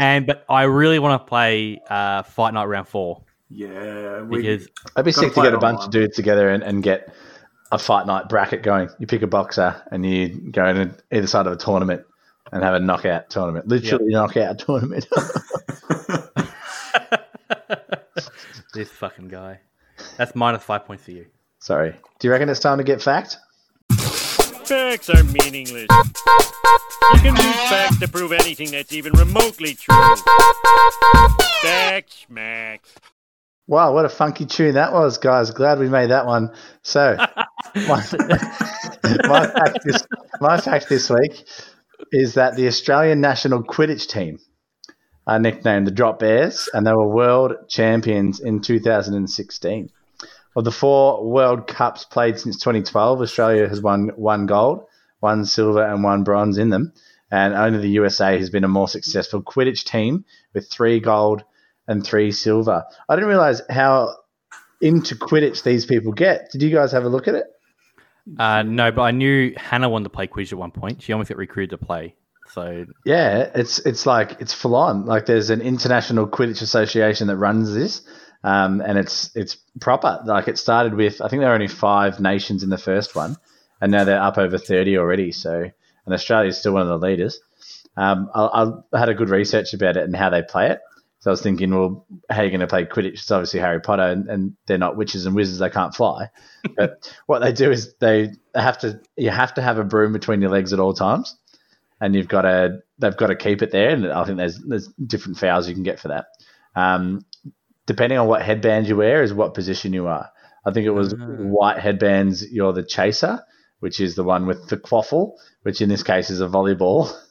Speaker 1: And but I really want to play uh, Fight Night Round Four
Speaker 3: Yeah. We,
Speaker 1: because
Speaker 2: I'd be sick to get a bunch
Speaker 3: online.
Speaker 2: of dudes together and, and get a fight night bracket going. You pick a boxer and you go in either side of a tournament and have a knockout tournament. Literally knockout tournament.
Speaker 1: this fucking guy. That's minus five points for you.
Speaker 2: Sorry. Do you reckon it's time to get fact?
Speaker 4: Facts are meaningless. You can use facts to prove anything that's even remotely true. Facts, Max.
Speaker 2: Wow, what a funky tune that was, guys. Glad we made that one. So, my, my, fact this, my fact this week is that the Australian national Quidditch team are nicknamed the Drop Bears, and they were world champions in 2016. Of the four World Cups played since 2012, Australia has won one gold, one silver, and one bronze in them. And only the USA has been a more successful Quidditch team with three gold and three silver. I didn't realize how into Quidditch these people get. Did you guys have a look at it?
Speaker 1: Uh, no, but I knew Hannah wanted to play Quidditch at one point. She almost got recruited to play. So
Speaker 2: Yeah, it's it's like it's full on. Like there's an international Quidditch association that runs this, um, and it's it's proper. Like it started with I think there were only five nations in the first one, and now they're up over thirty already. So and Australia is still one of the leaders. Um, I, I had a good research about it and how they play it. So I was thinking, well, how are you going to play Quidditch? It's obviously Harry Potter, and, and they're not witches and wizards; they can't fly. But what they do is they have to you have to have a broom between your legs at all times and you've got to they've got to keep it there. And I think there's there's different fouls you can get for that. Um, depending on what headband you wear, is what position you are. I think it was white headbands. You're the chaser, which is the one with the quaffle, which in this case is a volleyball.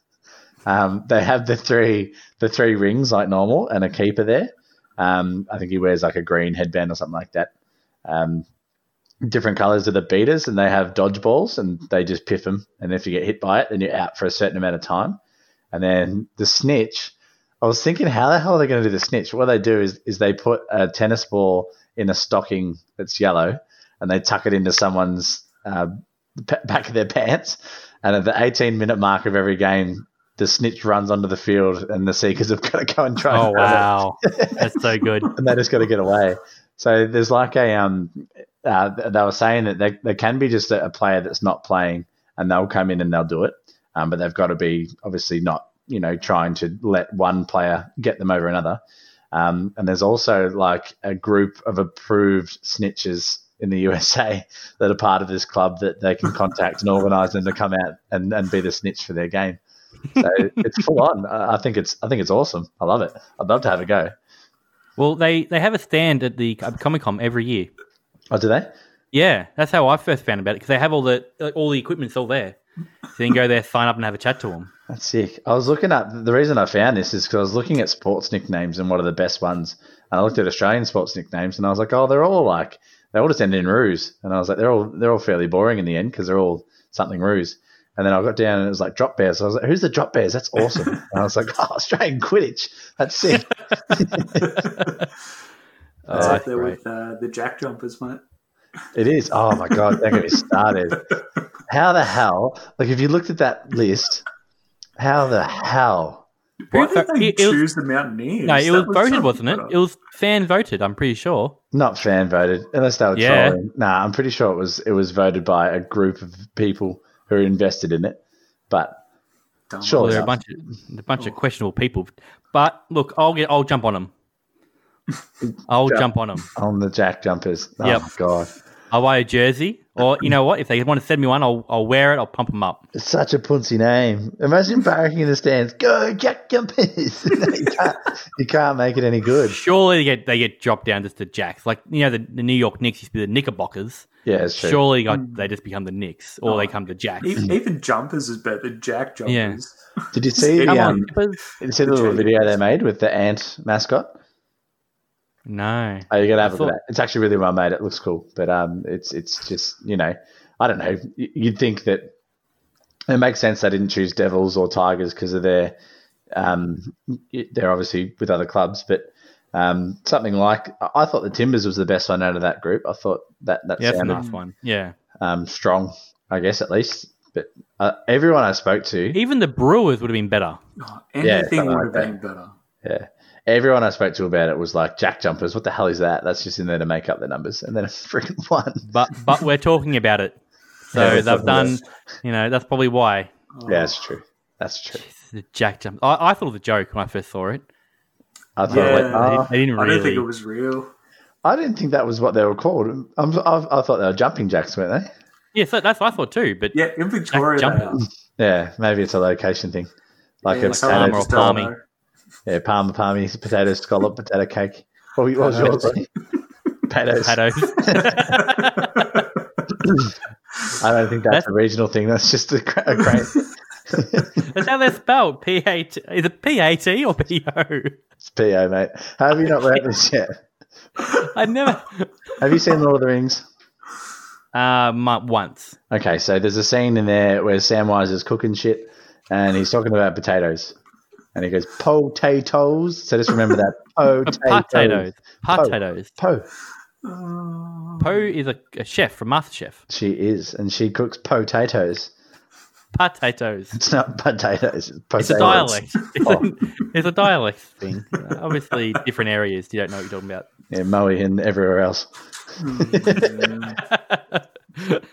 Speaker 2: Um, they have the three the three rings like normal and a keeper there. Um, I think he wears like a green headband or something like that. Um, different colors are the beaters, and they have dodgeballs, and they just piff them. And if you get hit by it, then you're out for a certain amount of time. And then the snitch. I was thinking, how the hell are they going to do the snitch? What they do is is they put a tennis ball in a stocking that's yellow, and they tuck it into someone's uh, p- back of their pants. And at the 18 minute mark of every game, the snitch runs onto the field, and the seekers have got to go and try.
Speaker 1: Oh
Speaker 2: and
Speaker 1: wow, that's so good.
Speaker 2: and they just got to get away. So there's like a um, uh, they were saying that there, there can be just a, a player that's not playing, and they'll come in and they'll do it, um, but they've got to be obviously not you know trying to let one player get them over another. Um, and there's also like a group of approved snitches in the USA that are part of this club that they can contact and organise them to come out and, and be the snitch for their game. So it's full on. I think it's I think it's awesome. I love it. I'd love to have a go.
Speaker 1: Well, they they have a stand at the Comic Con every year.
Speaker 2: Oh, do they?
Speaker 1: Yeah, that's how I first found about it because they have all the all the equipment's all there. So you can go there, sign up, and have a chat to them.
Speaker 2: That's sick. I was looking up the reason I found this is because I was looking at sports nicknames and what are the best ones. And I looked at Australian sports nicknames and I was like, oh, they're all like they all just end in ruse. And I was like, they're all they're all fairly boring in the end because they're all something ruse. And then I got down and it was like drop bears. So I was like, who's the drop bears? That's awesome. and I was like, oh, Australian Quidditch. That's sick.
Speaker 3: That's
Speaker 2: Oh,
Speaker 3: up
Speaker 1: that's
Speaker 3: there
Speaker 1: great.
Speaker 3: with uh, the jack jumpers, mate.
Speaker 2: It is. Oh my god, don't get me started. How the hell? Like, if you looked at that list, how the hell?
Speaker 3: Why
Speaker 1: Who-
Speaker 3: did they
Speaker 1: it- it was-
Speaker 3: choose the Mountaineers?
Speaker 1: No, it
Speaker 3: That
Speaker 1: was voted, wasn't it? It was fan voted. I'm pretty sure.
Speaker 2: Not fan voted, unless they were
Speaker 1: Yeah.
Speaker 2: trolling. Nah, I'm pretty sure it was it was voted by a group of people who are invested in it. But
Speaker 3: Dumb.
Speaker 2: Sure.
Speaker 1: Well, they're a bunch of a bunch of oh. questionable people. But look, I'll get I'll jump on them. I'll
Speaker 2: Jump.
Speaker 1: jump on them.
Speaker 2: on the jack jumpers, oh
Speaker 1: Yep.
Speaker 2: my god,
Speaker 1: I'll buy a jersey Or you know what? If they want to send me one, I'll I'll wear it. I'll pump them up.
Speaker 2: It's such a punsy name. Imagine barracking in the stands. Go Jack Jumpers. you, can't, you can't make it any good.
Speaker 1: Surely they get they get dropped down just to Jacks. Like you know, the, the New York Knicks used to be the Knickerbockers.
Speaker 2: Yeah, it's true.
Speaker 1: Surely got, they just become the Knicks, or
Speaker 3: Oh.
Speaker 1: they come to Jacks.
Speaker 3: Even, even jumpers is better than Jack jumpers.
Speaker 2: Did you see
Speaker 1: Come
Speaker 2: the,
Speaker 1: on,
Speaker 2: um,
Speaker 1: Clippers.
Speaker 2: did you see the little video they made with the ant mascot?
Speaker 1: No.
Speaker 2: Oh, you gotta have a
Speaker 1: I
Speaker 2: look at
Speaker 1: thought-
Speaker 2: that. It's actually really well made. It looks cool, but um, it's it's just you know, I don't know. You'd think that it makes sense they didn't choose Devils or Tigers because of their um, they're obviously with other clubs, but um, something like I I thought the Timbers was the best one out of that group. I thought that that
Speaker 1: Yeah, that's a
Speaker 2: sounded
Speaker 1: nice one. Yeah.
Speaker 2: um, strong, I guess at least. But uh, everyone I spoke to,
Speaker 1: Even the Brewers would have been better.
Speaker 3: Oh, anything
Speaker 2: something
Speaker 3: would
Speaker 2: like
Speaker 3: have
Speaker 2: that.
Speaker 3: been better.
Speaker 2: yeah, everyone I spoke to about it was like Jack Jumpers. What the hell is that? That's just in there to make up the numbers, and then a freaking one.
Speaker 1: But but we're talking about it. So
Speaker 2: Yeah, that's
Speaker 1: they've done,
Speaker 2: is.
Speaker 1: you know, that's probably why.
Speaker 2: Yeah, that's true. That's true.
Speaker 1: The Jack jump. I, I thought it was a joke when I first saw it.
Speaker 2: I thought,
Speaker 3: Yeah.
Speaker 2: like,
Speaker 1: They, they didn't
Speaker 3: I
Speaker 1: really.
Speaker 3: don't think it was real.
Speaker 2: I didn't think that was what they were called. I'm, I, I thought they were jumping jacks, weren't they?
Speaker 1: Yeah, so that's what I thought too. But
Speaker 3: Yeah, in Victoria, they are.
Speaker 2: Yeah, maybe it's a location thing. Like
Speaker 3: Yeah,
Speaker 2: a
Speaker 3: some
Speaker 1: Palmer
Speaker 3: of
Speaker 1: or
Speaker 3: them just
Speaker 1: palmy.
Speaker 3: Know.
Speaker 2: yeah, palmer, palmy, potato scallop, potato cake. What, was- what was yours? Lee? Potatoes.
Speaker 1: Pados.
Speaker 2: I don't think that's,
Speaker 1: That's-
Speaker 2: a regional thing. That's just a, cra- a great.
Speaker 1: that's how they're spelled. P A T. Is it P A T or P O?
Speaker 2: it's PO, mate. Have you not read this yet?
Speaker 1: I never.
Speaker 2: Have you seen Lord of the Rings?
Speaker 1: Uh, mu- once.
Speaker 2: Okay, so there's a scene in there where Samwise is cooking shit, and he's talking about potatoes, and he goes potatoes. So just remember that potatoes.
Speaker 1: Potatoes. Potatoes.
Speaker 2: Po.
Speaker 1: Poh is a, a chef from MasterChef.
Speaker 2: She is, and she cooks potatoes.
Speaker 1: Potatoes.
Speaker 2: It's not potatoes. It's,
Speaker 1: It's a dialect. Oh. It's,
Speaker 2: Oh.
Speaker 1: a, it's a dialect thing. Obviously, different areas. You don't know what you're talking about.
Speaker 2: Yeah, Moe and everywhere else. Hmm.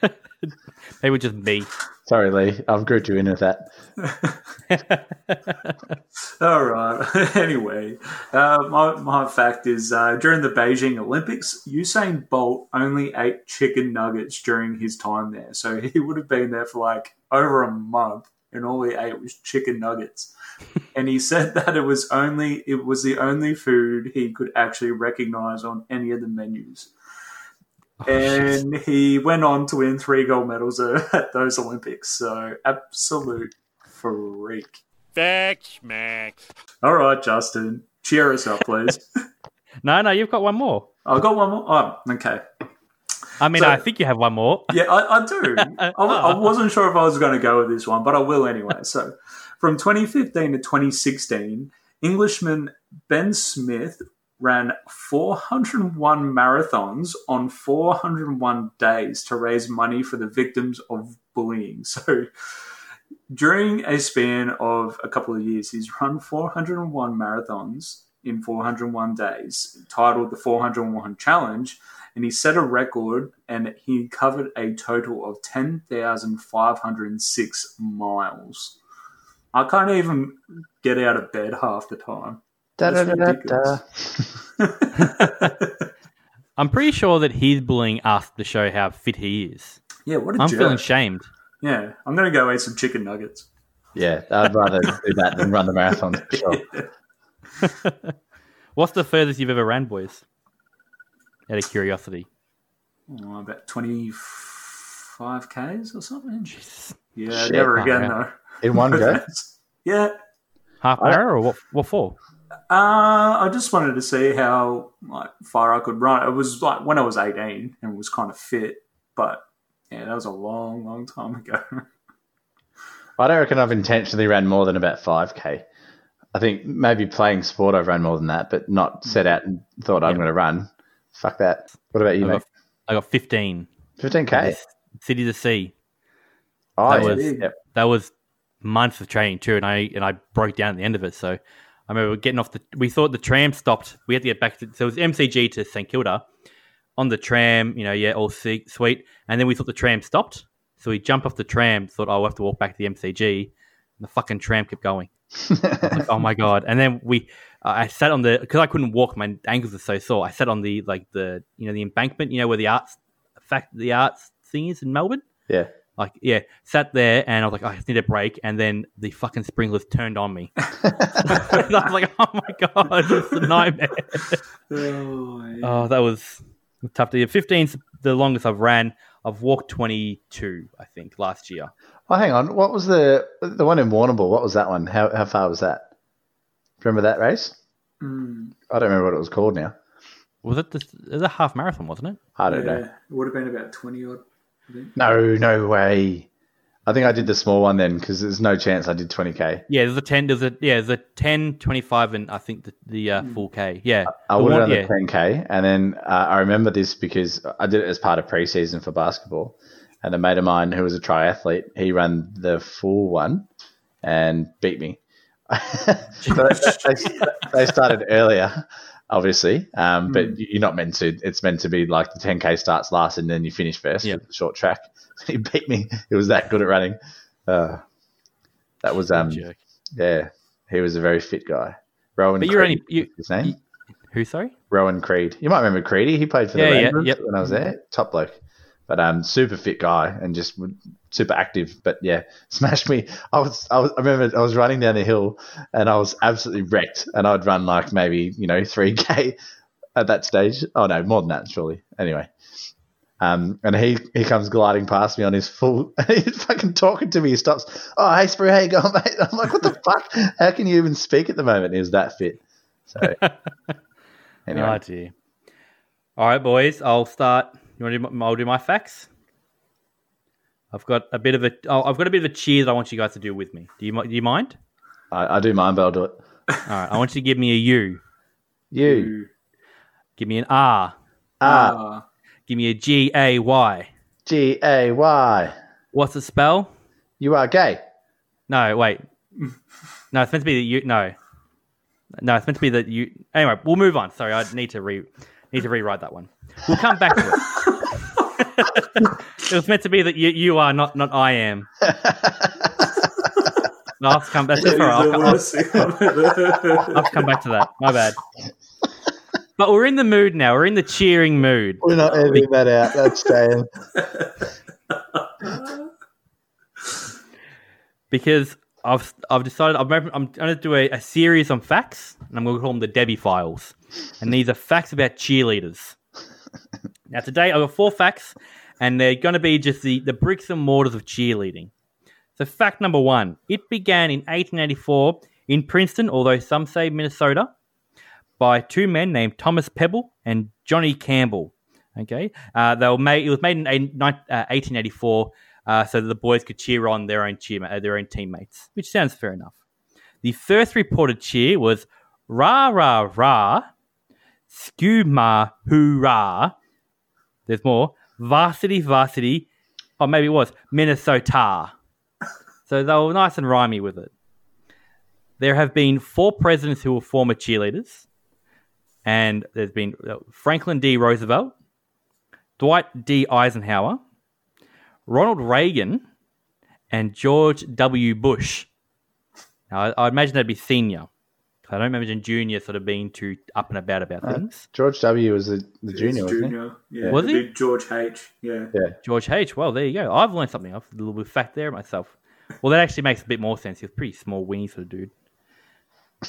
Speaker 1: Maybe just me.
Speaker 2: Sorry, Lee. I've grouped you in with that.
Speaker 3: All right. anyway, uh, my, my fact is uh, during the Beijing Olympics, Usain Bolt only ate chicken nuggets during his time there. So he would have been there for like over a month, and all he ate was chicken nuggets. and he said that it was only it was the only food he could actually recognize on any of the menus. And he went on to win three gold medals uh, at those Olympics. So absolute freak.
Speaker 4: Facts, Max.
Speaker 3: All right, Justin, cheer us up, please.
Speaker 1: No, no, you've got one more.
Speaker 3: I've got one more. Oh, okay.
Speaker 1: I mean,
Speaker 3: So-
Speaker 1: I think you have one more.
Speaker 3: Yeah, I, I do. I, I wasn't sure if I was going to go with this one, but I will anyway. So, from 2015 to 2016, Englishman Ben Smith ran 401 marathons on 401 days to raise money for the victims of bullying. So, during a span of a couple of years, he's run 401 marathons in 401 days, titled the 401 Challenge, and he set a record and he covered a total of 10,506 miles. I can't even get out of bed half the time.
Speaker 2: Da, da,
Speaker 3: That's
Speaker 2: da, da,
Speaker 1: I'm pretty sure that he's bullying us to show how fit he is.
Speaker 3: yeah, what a
Speaker 1: I'm
Speaker 3: jerk.
Speaker 1: feeling shamed.
Speaker 3: yeah, I'm going to go eat some chicken nuggets.
Speaker 2: Yeah, I'd rather do that than run the marathon for sure.
Speaker 1: What's the furthest you've ever ran, boys? Out of curiosity.
Speaker 3: Oh, about 25 Ks or something. Yeah,
Speaker 2: Shit,
Speaker 3: never again,
Speaker 1: yeah.
Speaker 3: though.
Speaker 2: In one go?
Speaker 3: yeah.
Speaker 1: Half
Speaker 2: an
Speaker 1: hour or what? What for?
Speaker 3: Uh, I just wanted to see how like far I could run. It was like when I was 18 and was kind of fit, but yeah, that was a long, long time ago.
Speaker 2: I don't reckon I've intentionally ran more than about 5k. I think maybe playing sport I've run more than that, but not set out and thought I'm
Speaker 1: Yeah.
Speaker 2: going to run. Fuck that. What about you,
Speaker 1: I
Speaker 2: mate?
Speaker 1: got, I got 15.
Speaker 2: 15k.
Speaker 1: City to sea.
Speaker 2: Oh,
Speaker 1: that was
Speaker 2: Yep.
Speaker 1: that was months of training too, and I and I broke down at the end of it. So I remember getting off the. We thought the tram stopped. We had to get back to. So it was MCG to St Kilda on the tram. You know, yeah, all sweet. And then we thought the tram stopped, so we jumped off the tram. Thought, oh, we'll have to walk back to the MCG. And the fucking tram kept going. Like, oh my god! And then we, uh, I sat on the because I couldn't walk. My ankles are so sore. I sat on the like the you know the embankment. You know where the arts fact the arts thing is in Melbourne.
Speaker 2: Yeah.
Speaker 1: Like, yeah, sat there and I was like, I just need a break. And then the fucking sprinklers turned on me. I was like, oh my God, it's a nightmare.
Speaker 3: Oh, yeah.
Speaker 1: Oh, that was tough to get. 15's the longest I've ran. I've walked 22, I think, last year.
Speaker 2: Oh, hang on. What was the the one in Warrnambool? What was that one? How how far was that? Remember that race?
Speaker 3: Mm,
Speaker 2: I don't remember what it was called now.
Speaker 1: Was it, the, it was a half marathon, wasn't it?
Speaker 2: I don't
Speaker 3: yeah,
Speaker 2: know.
Speaker 3: It would have been about 20 odd. I.
Speaker 2: No, no way. I think I did the small one then because there's no chance I did 20k.
Speaker 1: Yeah, there's a 10, there's a, yeah, there's a 10, 25, and I think the, the uh, full K. Yeah.
Speaker 2: I
Speaker 1: The
Speaker 2: would have done
Speaker 1: yeah.
Speaker 2: the 10k, and then uh, I remember this because I did it as part of preseason for basketball. And a mate of mine who was a triathlete, he ran the full one and beat me. So they, they started earlier, obviously, um, but you're not meant to. It's meant to be like the 10k starts last and then you finish first.
Speaker 1: Yeah.
Speaker 2: the Short track. He beat me. He was that good at running. Uh, that was um, yeah. He was a very fit guy. Rowan.
Speaker 1: But you're
Speaker 2: Creed
Speaker 1: only- you-
Speaker 2: his name.
Speaker 1: Who, sorry?
Speaker 2: Rowan Creed. You might remember Creedy. He played for the
Speaker 1: Yeah, yeah,
Speaker 2: Rangers
Speaker 1: yep.
Speaker 2: when I was there. Top bloke. But um, super fit guy and just super active. But yeah, smashed me. I was, I was, I remember I was running down the hill and I was absolutely wrecked. And I'd run like maybe you know three k at that stage. Oh no, more than that surely. Anyway. Um, and he, he comes gliding past me on his full. He's fucking talking to me. He stops. Oh, hey, Sprue, how you going, mate? I'm like, what the fuck? How can you even speak at the moment? He was that fit. So, anyway,
Speaker 1: Oh, dear. All right, boys. I'll start. You want to do my, I'll do my facts? I've got a bit of a. Oh, I've got a bit of a cheer that I want you guys to do with me. Do you, do you mind?
Speaker 2: I, I do mind, but I'll do it.
Speaker 1: All right. I want you to give me a U.
Speaker 2: U.
Speaker 1: Give me an R.
Speaker 2: R.
Speaker 3: Uh,
Speaker 1: Give me a G A Y.
Speaker 2: G A Y.
Speaker 1: What's the spell?
Speaker 2: You are gay.
Speaker 1: No, wait. No, it's meant to be the U. No, no, it's meant to be the U. Anyway, we'll move on. Sorry, I need to re need to rewrite that one. We'll come back to it. it was meant to be that you, you are not not I am. No, I'll come. That's all right. I'll, come- I'll,
Speaker 3: worst thing I've
Speaker 1: I'll come back to that. My bad. But we're in the mood now. We're in the cheering mood.
Speaker 2: We're not editing that out. That's staying.
Speaker 1: because I've I've decided I'm I'm going to do a, a series on facts, and I'm going to call them the Debbie Files, and these are facts about cheerleaders. Now today I've got four facts, and they're going to be just the the bricks and mortars of cheerleading. So fact number one: it began in 1884 in Princeton, although some say Minnesota, by two men named Thomas Pebble and Johnny Campbell. Okay, uh, they were made. It was made in a- nine- uh, 1884, uh, so that the boys could cheer on their own cheer, uh, their own teammates, which sounds fair enough. The first reported cheer was "Rah rah rah, Skuma hoorah." There's more. Varsity, varsity. Oh, maybe it was Minnesota. So they were nice and rhymey with it. There have been four presidents who were former cheerleaders, and there's been uh, Franklin D. Roosevelt, Dwight D. Eisenhower, Ronald Reagan, and George W. Bush. Now, I, I imagine that'd be senior. I don't imagine junior sort of being too up and about about things.
Speaker 2: George W was the, the junior,
Speaker 3: It's
Speaker 2: wasn't he?
Speaker 3: junior. Yeah,
Speaker 1: Was he?
Speaker 3: George H. Yeah. yeah.
Speaker 1: George H. Well, there you go. I've learned something. I've a little bit of fact there myself. Well, that actually makes a bit more sense. He was a pretty small, wingy sort of dude.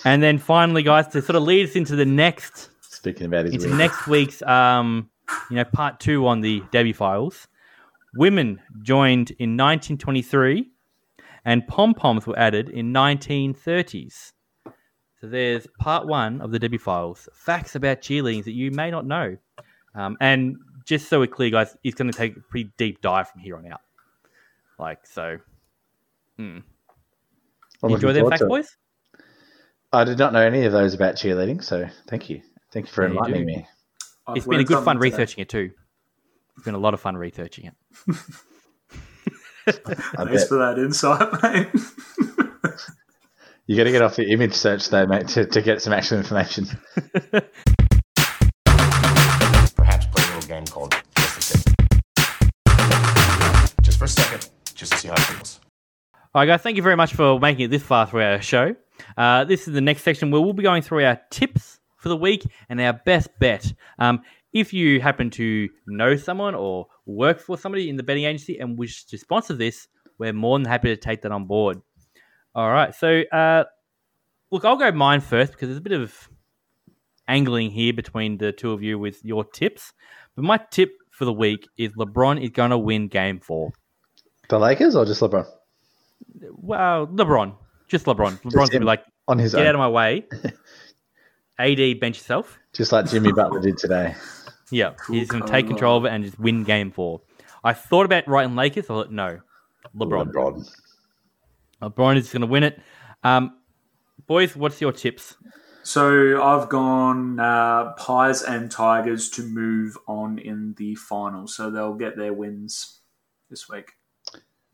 Speaker 1: And then finally, guys, to sort of lead us into the next
Speaker 2: Speaking about his
Speaker 1: into
Speaker 2: wing.
Speaker 1: next week's um, you know part two on the Debbie Files. Women joined in 1923, and pom poms were added in 1930s. So there's part one of the Debbie Files: facts about cheerleading that you may not know. Um, and just so we're clear, guys, it's going to take a pretty deep dive from here on out. Like so,
Speaker 2: I'm
Speaker 1: enjoy
Speaker 2: looking
Speaker 1: them
Speaker 2: forward
Speaker 1: facts, boys.
Speaker 2: I did not know any of those about cheerleading, so thank you. Thank you for
Speaker 1: Yeah,
Speaker 2: enlightening
Speaker 1: do.
Speaker 2: me.
Speaker 3: I've
Speaker 1: It's been a good fun
Speaker 3: today.
Speaker 1: researching it too. It's been a lot of fun researching it.
Speaker 2: I
Speaker 3: Thanks
Speaker 2: bet.
Speaker 3: for that insight, mate.
Speaker 2: You got to get off the image search though, mate, to, to get some actual information.
Speaker 5: perhaps play a little game called Guess the Tip. Just for a second, just to see how it feels.
Speaker 1: All right, guys, thank you very much for making it this far through our show. Uh, this is the next section where we'll be going through our tips for the week and our best bet. Um, if you happen to know someone or work for somebody in the betting agency and wish to sponsor this, we're more than happy to take that on board. All right. So, uh, look, I'll go mine first because there's a bit of angling here between the two of you with your tips. But my tip for the week is LeBron is going to win game four.
Speaker 2: The Lakers or just LeBron?
Speaker 1: Well, LeBron. Just LeBron. LeBron's going to be like,
Speaker 2: On his
Speaker 1: get
Speaker 2: own.
Speaker 1: out of my way. AD, bench yourself.
Speaker 2: Just like Jimmy Butler did today.
Speaker 1: Yeah, he's going to take control of it and just win game four. I thought about writing Lakers. I thought, no, LeBron.
Speaker 2: LeBron.
Speaker 1: LeBron is going to win it. Um, boys, what's your tips?
Speaker 3: So I've gone uh, Pies and Tigers to move on in the final, so they'll get their wins this week.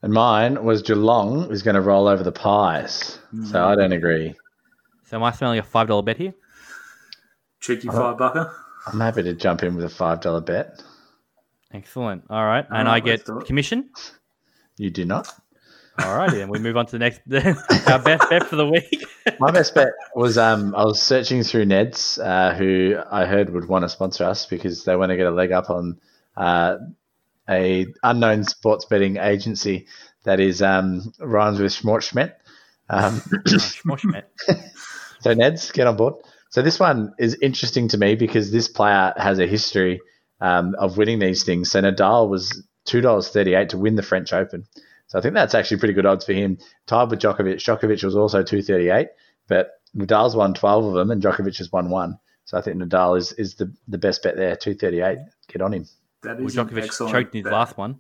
Speaker 2: And mine was Geelong is going to roll over the Pies. So I don't agree.
Speaker 1: So am I smelling a five dollar bet here?
Speaker 3: Cheeky five bucker.
Speaker 2: I'm happy to jump in with a $5 bet.
Speaker 1: Excellent. All right, and
Speaker 3: All
Speaker 1: I get
Speaker 3: let's do it.
Speaker 1: commission.
Speaker 2: You do not.
Speaker 1: All righty, then we move on to the next our best bet for the week.
Speaker 2: My best bet was um, I was searching through Ned's, uh, who I heard would want to sponsor us because they want to get a leg up on uh, a unknown sports betting agency that is um, rhymes with Schmort Um, so Ned's get on board. So this one is interesting to me because this player has a history um, of winning these things. So Nadal was two dollars thirty eight to win the French Open. So I think that's actually pretty good odds for him. Tied with Djokovic. Djokovic was also two thirty eight, but Nadal's won twelve of them and Djokovic has won one. So I think Nadal is, is the, the best bet there. Two thirty eight. Get on him.
Speaker 3: That
Speaker 1: Well, Djokovic
Speaker 3: excellent
Speaker 1: choked in his
Speaker 3: bet.
Speaker 1: last one.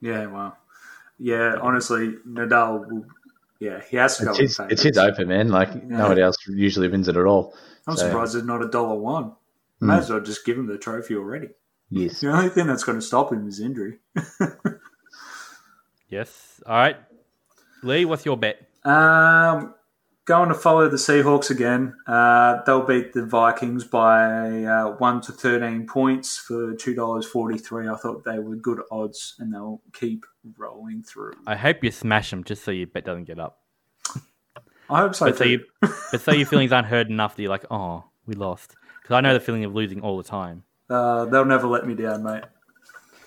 Speaker 3: Yeah, wow. Yeah, honestly, Nadal will. Yeah, he has to go.
Speaker 2: It's
Speaker 3: with
Speaker 2: his,
Speaker 3: favourites.
Speaker 2: it's his Open, man. Like nobody else usually wins it at all.
Speaker 3: I'm
Speaker 2: So-
Speaker 3: surprised there's not a dollar one.
Speaker 2: Hmm.
Speaker 3: May as well just give him the trophy already.
Speaker 2: Yes.
Speaker 3: The only thing that's going to stop him is injury.
Speaker 1: Yes. All right, Lee, what's your bet?
Speaker 3: Um, going to follow the Seahawks again. Uh, they'll beat the Vikings by uh, one to thirteen points for two dollars forty three. I thought they were good odds, and they'll keep rolling through.
Speaker 1: I hope you smash them just so your bet doesn't get up.
Speaker 3: I hope so.
Speaker 1: But so, you, but so your feelings aren't hurt enough that you're like, oh, we lost. Because I know the feeling of losing all the time.
Speaker 3: Uh, they'll never let me down, mate.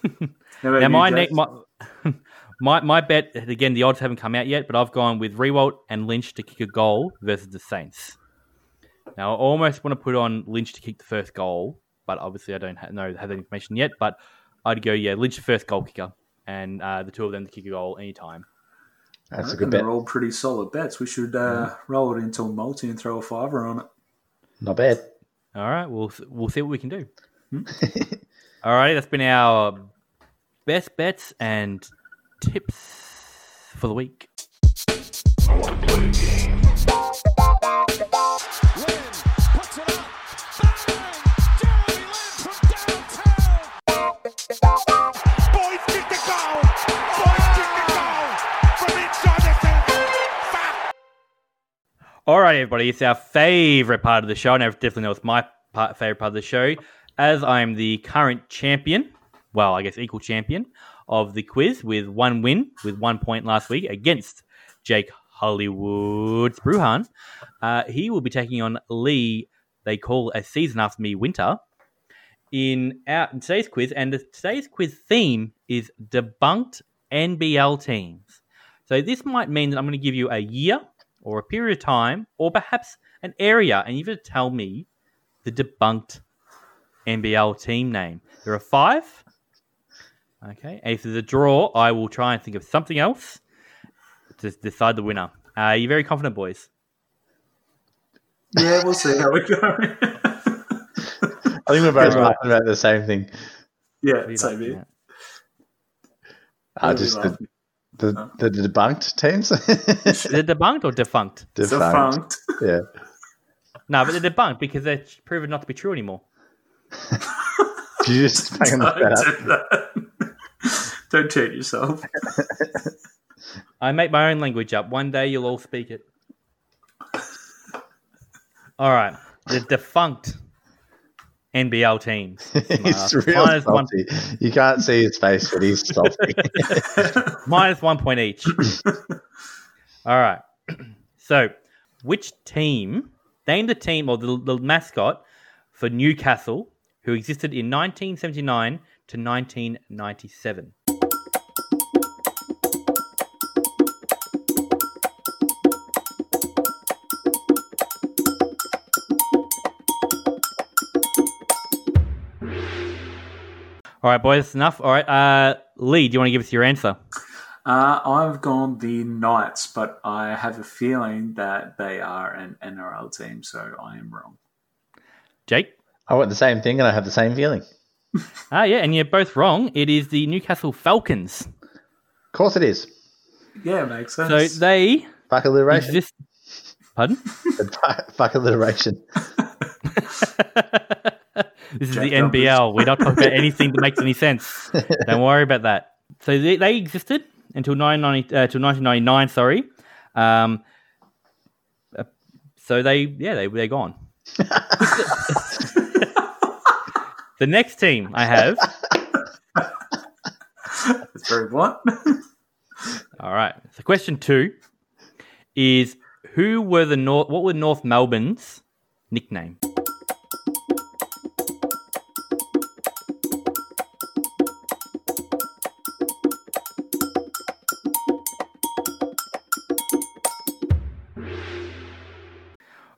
Speaker 1: Now my, ne- my my my bet again, the odds haven't come out yet, but I've gone with Riewoldt and Lynch to kick a goal versus the Saints. Now I almost want to put on Lynch to kick the first goal, but obviously I don't ha- know have that information yet. But I'd go yeah, Lynch the first goal kicker, and uh, the two of them to kick a goal anytime.
Speaker 2: That's a good bet.
Speaker 3: they're all pretty solid bets. We should uh, roll it into a multi and throw a fiver on it.
Speaker 2: Not bad.
Speaker 1: All right, we'll we'll see what we can do. All right, that's been our best bets and tips for the week. All right, everybody, it's our favorite part of the show. And I definitely know it's my part, favorite part of the show, as I'm the current champion. Well, I guess equal champion of the quiz with one win, with one point last week against Jake Hollywood Bruhan. Uh, he will be taking on Lee. They call a season after me winter in our in today's quiz, and the, today's quiz theme is debunked NBL teams. So this might mean that I'm going to give you a year or a period of time or perhaps an area, and you've got to tell me the debunked NBL team name. There are five. Okay, and if there's a draw, I will try and think of something else to decide the winner. Uh, are you very confident, boys?
Speaker 3: Yeah, we'll see how we go.
Speaker 2: I think we're both
Speaker 1: Yeah.
Speaker 2: laughing about the same thing.
Speaker 3: yeah,
Speaker 1: What
Speaker 3: same here.
Speaker 1: at?
Speaker 2: Uh,
Speaker 3: are
Speaker 2: just the,
Speaker 3: laughing
Speaker 2: the, the debunked teams.
Speaker 1: Is it debunked or defunct?
Speaker 3: at? Defunct.
Speaker 2: Yeah.
Speaker 1: No, but they're debunked because they're proven not to be true anymore.
Speaker 2: You just fucking look that up.
Speaker 3: Don't do cheat yourself.
Speaker 1: I make my own language up. One day you'll all speak it. All right. The defunct NBL teams.
Speaker 2: He's real
Speaker 1: minus one,
Speaker 2: salty. You can't see his face, but he's salty.
Speaker 1: minus one point each. All right. So, which team, name the team or the, the mascot for Newcastle who existed in 1979 to to 1997. All right, boys, that's enough. All right, uh, Lee, do you want to give us your answer?
Speaker 3: Uh, I've gone the Knights, but I have a feeling that they are an NRL team, so I am wrong.
Speaker 1: Jake?
Speaker 2: I want the same thing, and I have the same feeling.
Speaker 1: Ah, yeah, and you're both wrong. It is the Newcastle Falcons.
Speaker 2: Of course, it is.
Speaker 3: Yeah, makes sense.
Speaker 1: So they
Speaker 2: Fuck alliteration.
Speaker 1: exist. Pardon?
Speaker 2: Fuck alliteration.
Speaker 1: this is
Speaker 3: Jack
Speaker 1: the. NBL. We're not talking about anything that makes any sense. Don't worry about that. So they, they existed until 990, uh, till 1999. Sorry. Um, uh, so they, yeah, they they're gone. the next team I have.
Speaker 3: That's very blunt.
Speaker 1: All right. So question two is who were the North? What were North Melbourne's nickname?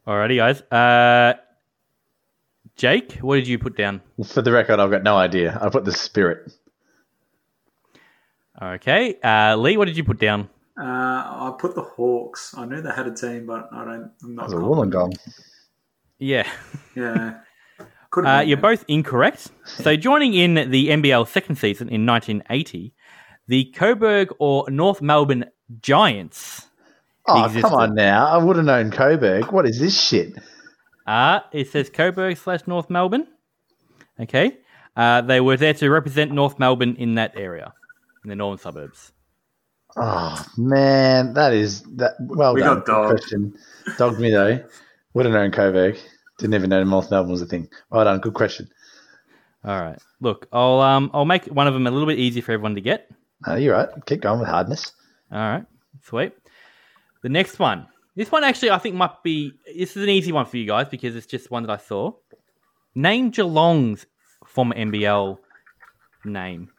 Speaker 1: Alrighty, guys. Uh, Jake, what did you put down?
Speaker 2: For the record, I've got no idea. I put the spirit.
Speaker 1: Okay, uh, Lee, what did you put down?
Speaker 3: Uh, I put the Hawks. I knew they had a team, but I don't. I'm not.
Speaker 2: That was a Wollongong.
Speaker 1: Yeah,
Speaker 3: Yeah.
Speaker 1: Uh, you're both incorrect. So, joining in the NBL second season in 1980, the Coburg or North Melbourne Giants.
Speaker 2: Oh,
Speaker 1: existed.
Speaker 2: come on now. I would have known Coburg. What is this shit?
Speaker 1: Uh, it says Coburg slash North Melbourne. Okay, uh, they were there to represent North Melbourne in that area, in the northern suburbs.
Speaker 2: Oh, man. That is. that. Well
Speaker 3: We
Speaker 2: done.
Speaker 3: got dogged.
Speaker 2: Good question. Dogged me, though. Would have known Coburg. Didn't even know North Melbourne was a thing. Well done. Good question.
Speaker 1: All right, look, I'll um, I'll make one of them a little bit easier for everyone to get.
Speaker 2: No, you're right. Keep going with hardness.
Speaker 1: All right, sweet. The next one. This one actually I think might be this is an easy one for you guys because it's just one that I saw. Name Geelong's former NBL name.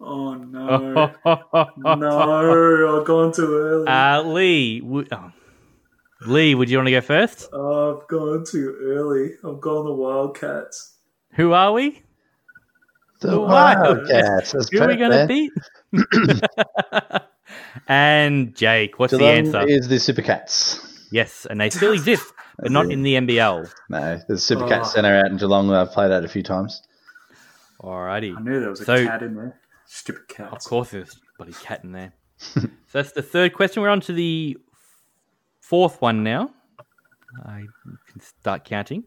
Speaker 3: Oh no! no, I've gone too early.
Speaker 1: uh, Lee, w- oh. Lee, would you want to go first?
Speaker 3: I've gone too early. I've gone the Wildcats.
Speaker 1: Who are we?
Speaker 2: The Wildcats. That's
Speaker 1: Who are we going to beat? and Jake, what's the answer?
Speaker 2: is the Supercats.
Speaker 1: Yes, and they still exist, but not in the NBL.
Speaker 2: No, the Supercats
Speaker 3: Oh.
Speaker 2: Centre out in Geelong. Where I've played that a few times.
Speaker 1: Alrighty.
Speaker 3: I knew there was a
Speaker 1: So-
Speaker 3: cat in there. Stupid cat.
Speaker 1: Of course, there's a bloody cat in there. so that's the third question. We're on to the fourth one now. I can start counting.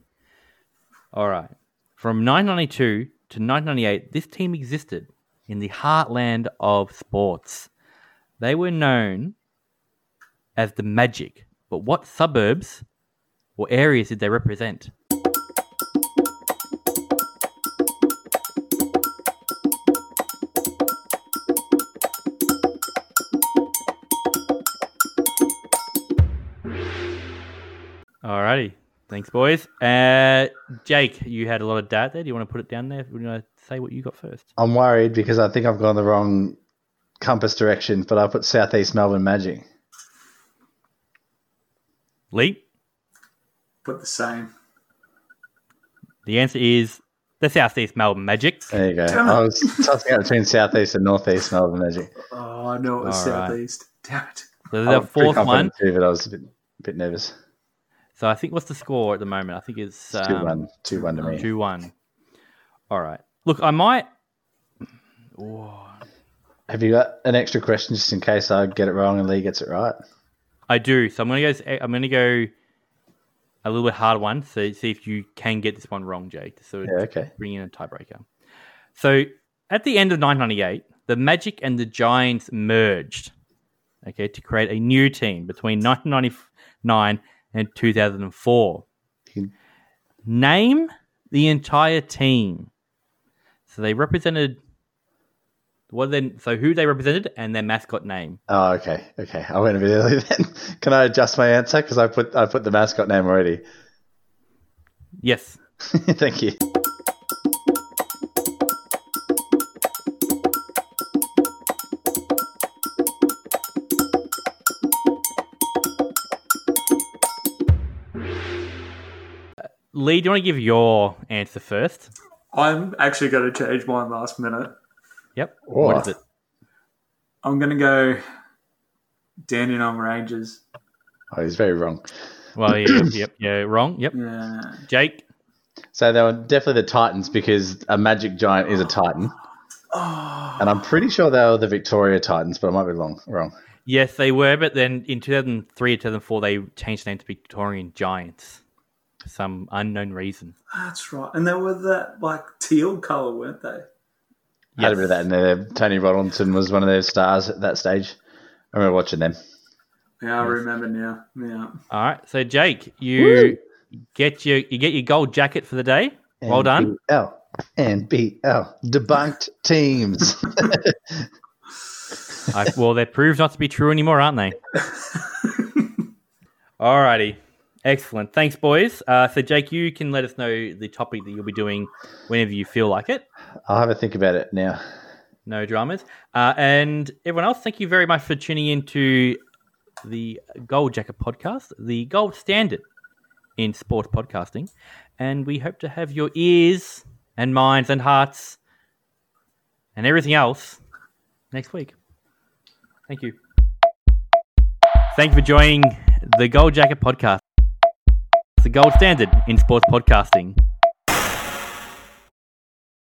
Speaker 1: All right. From 992 to 1998, this team existed in the heartland of sports. They were known as the Magic, but what suburbs or areas did they represent? Alrighty. Thanks, boys. Uh, Jake, you had a lot of data there. Do you want to put it down there? Do you want to say what you got first?
Speaker 2: I'm worried because I think I've gone the wrong compass direction, but I put Southeast Melbourne Magic.
Speaker 1: Lee,
Speaker 3: Put the same.
Speaker 1: the answer is the Southeast Melbourne Magic.
Speaker 2: There you go.
Speaker 3: Damn.
Speaker 2: I was tossing out between Southeast and Northeast Melbourne Magic.
Speaker 3: Oh, I know it was
Speaker 1: All right.
Speaker 3: southeast. Damn it.
Speaker 1: So
Speaker 2: I
Speaker 1: the
Speaker 2: was pretty
Speaker 1: fourth one.
Speaker 2: confident Too, but I was a bit, a bit nervous.
Speaker 1: So I think what's the score at the moment? I think it's
Speaker 2: Two
Speaker 1: um,
Speaker 2: one, two one to me.
Speaker 1: Two one. All right. Look, I might. Oh,
Speaker 2: Have you got an extra question just in case I get it wrong and Lee gets it right?
Speaker 1: I do. So I'm gonna go. I'm gonna go a little bit hard one. So see if you can get this one wrong, Jake. to sort of
Speaker 2: Yeah, okay.
Speaker 1: bring in a tiebreaker. So at the end of 998, the Magic and the Giants merged. Okay, to create a new team between 1999 and 2004.
Speaker 2: You-
Speaker 1: Name the entire team. So they represented What then? So who they represented and their mascot name.
Speaker 2: Oh, okay, okay. I went a bit early then. Can I adjust my answer because I put I put the mascot name already?
Speaker 1: Yes.
Speaker 2: Thank you.
Speaker 1: Lee, do you want to give your answer first?
Speaker 3: I'm actually going to change mine last minute.
Speaker 1: Yep.
Speaker 2: Oh.
Speaker 1: What is it?
Speaker 3: I'm going to go Dandenong Rangers.
Speaker 2: Oh, he's very wrong.
Speaker 1: Well, yeah, yep, yeah, wrong. Yep.
Speaker 3: Yeah.
Speaker 1: Jake.
Speaker 2: So they were definitely the Titans because a Magic Giant is a Titan, Oh. and I'm pretty sure they were the Victoria Titans, but I might be wrong. Wrong.
Speaker 1: Yes, they were, but then in 2003 2004, they changed the name to Victorian Giants for some unknown reason.
Speaker 3: That's right. And they were that like teal colour, weren't they?
Speaker 2: Had a bit of that in there. Tony Ronaldson was one of their stars at that stage. I remember watching them.
Speaker 3: Yeah, I remember now. Yeah.
Speaker 1: All right, so Jake, you get your you get your gold jacket for the day. Well done.
Speaker 2: L NBL. NBL. Debunked teams.
Speaker 1: I, well, they're proved not to be true anymore, aren't they? Alrighty. Excellent. Thanks, boys. Uh, so, Jake, you can let us know the topic that you'll be doing whenever you feel like it.
Speaker 2: I'll have a think about it now.
Speaker 1: No dramas. Uh, and everyone else, thank you very much for tuning in to the Gold Jacket podcast, the gold standard in sports podcasting. And we hope to have your ears and minds and hearts and everything else next week. Thank you. Thank you for joining the Gold Jacket podcast, the gold standard in sports podcasting.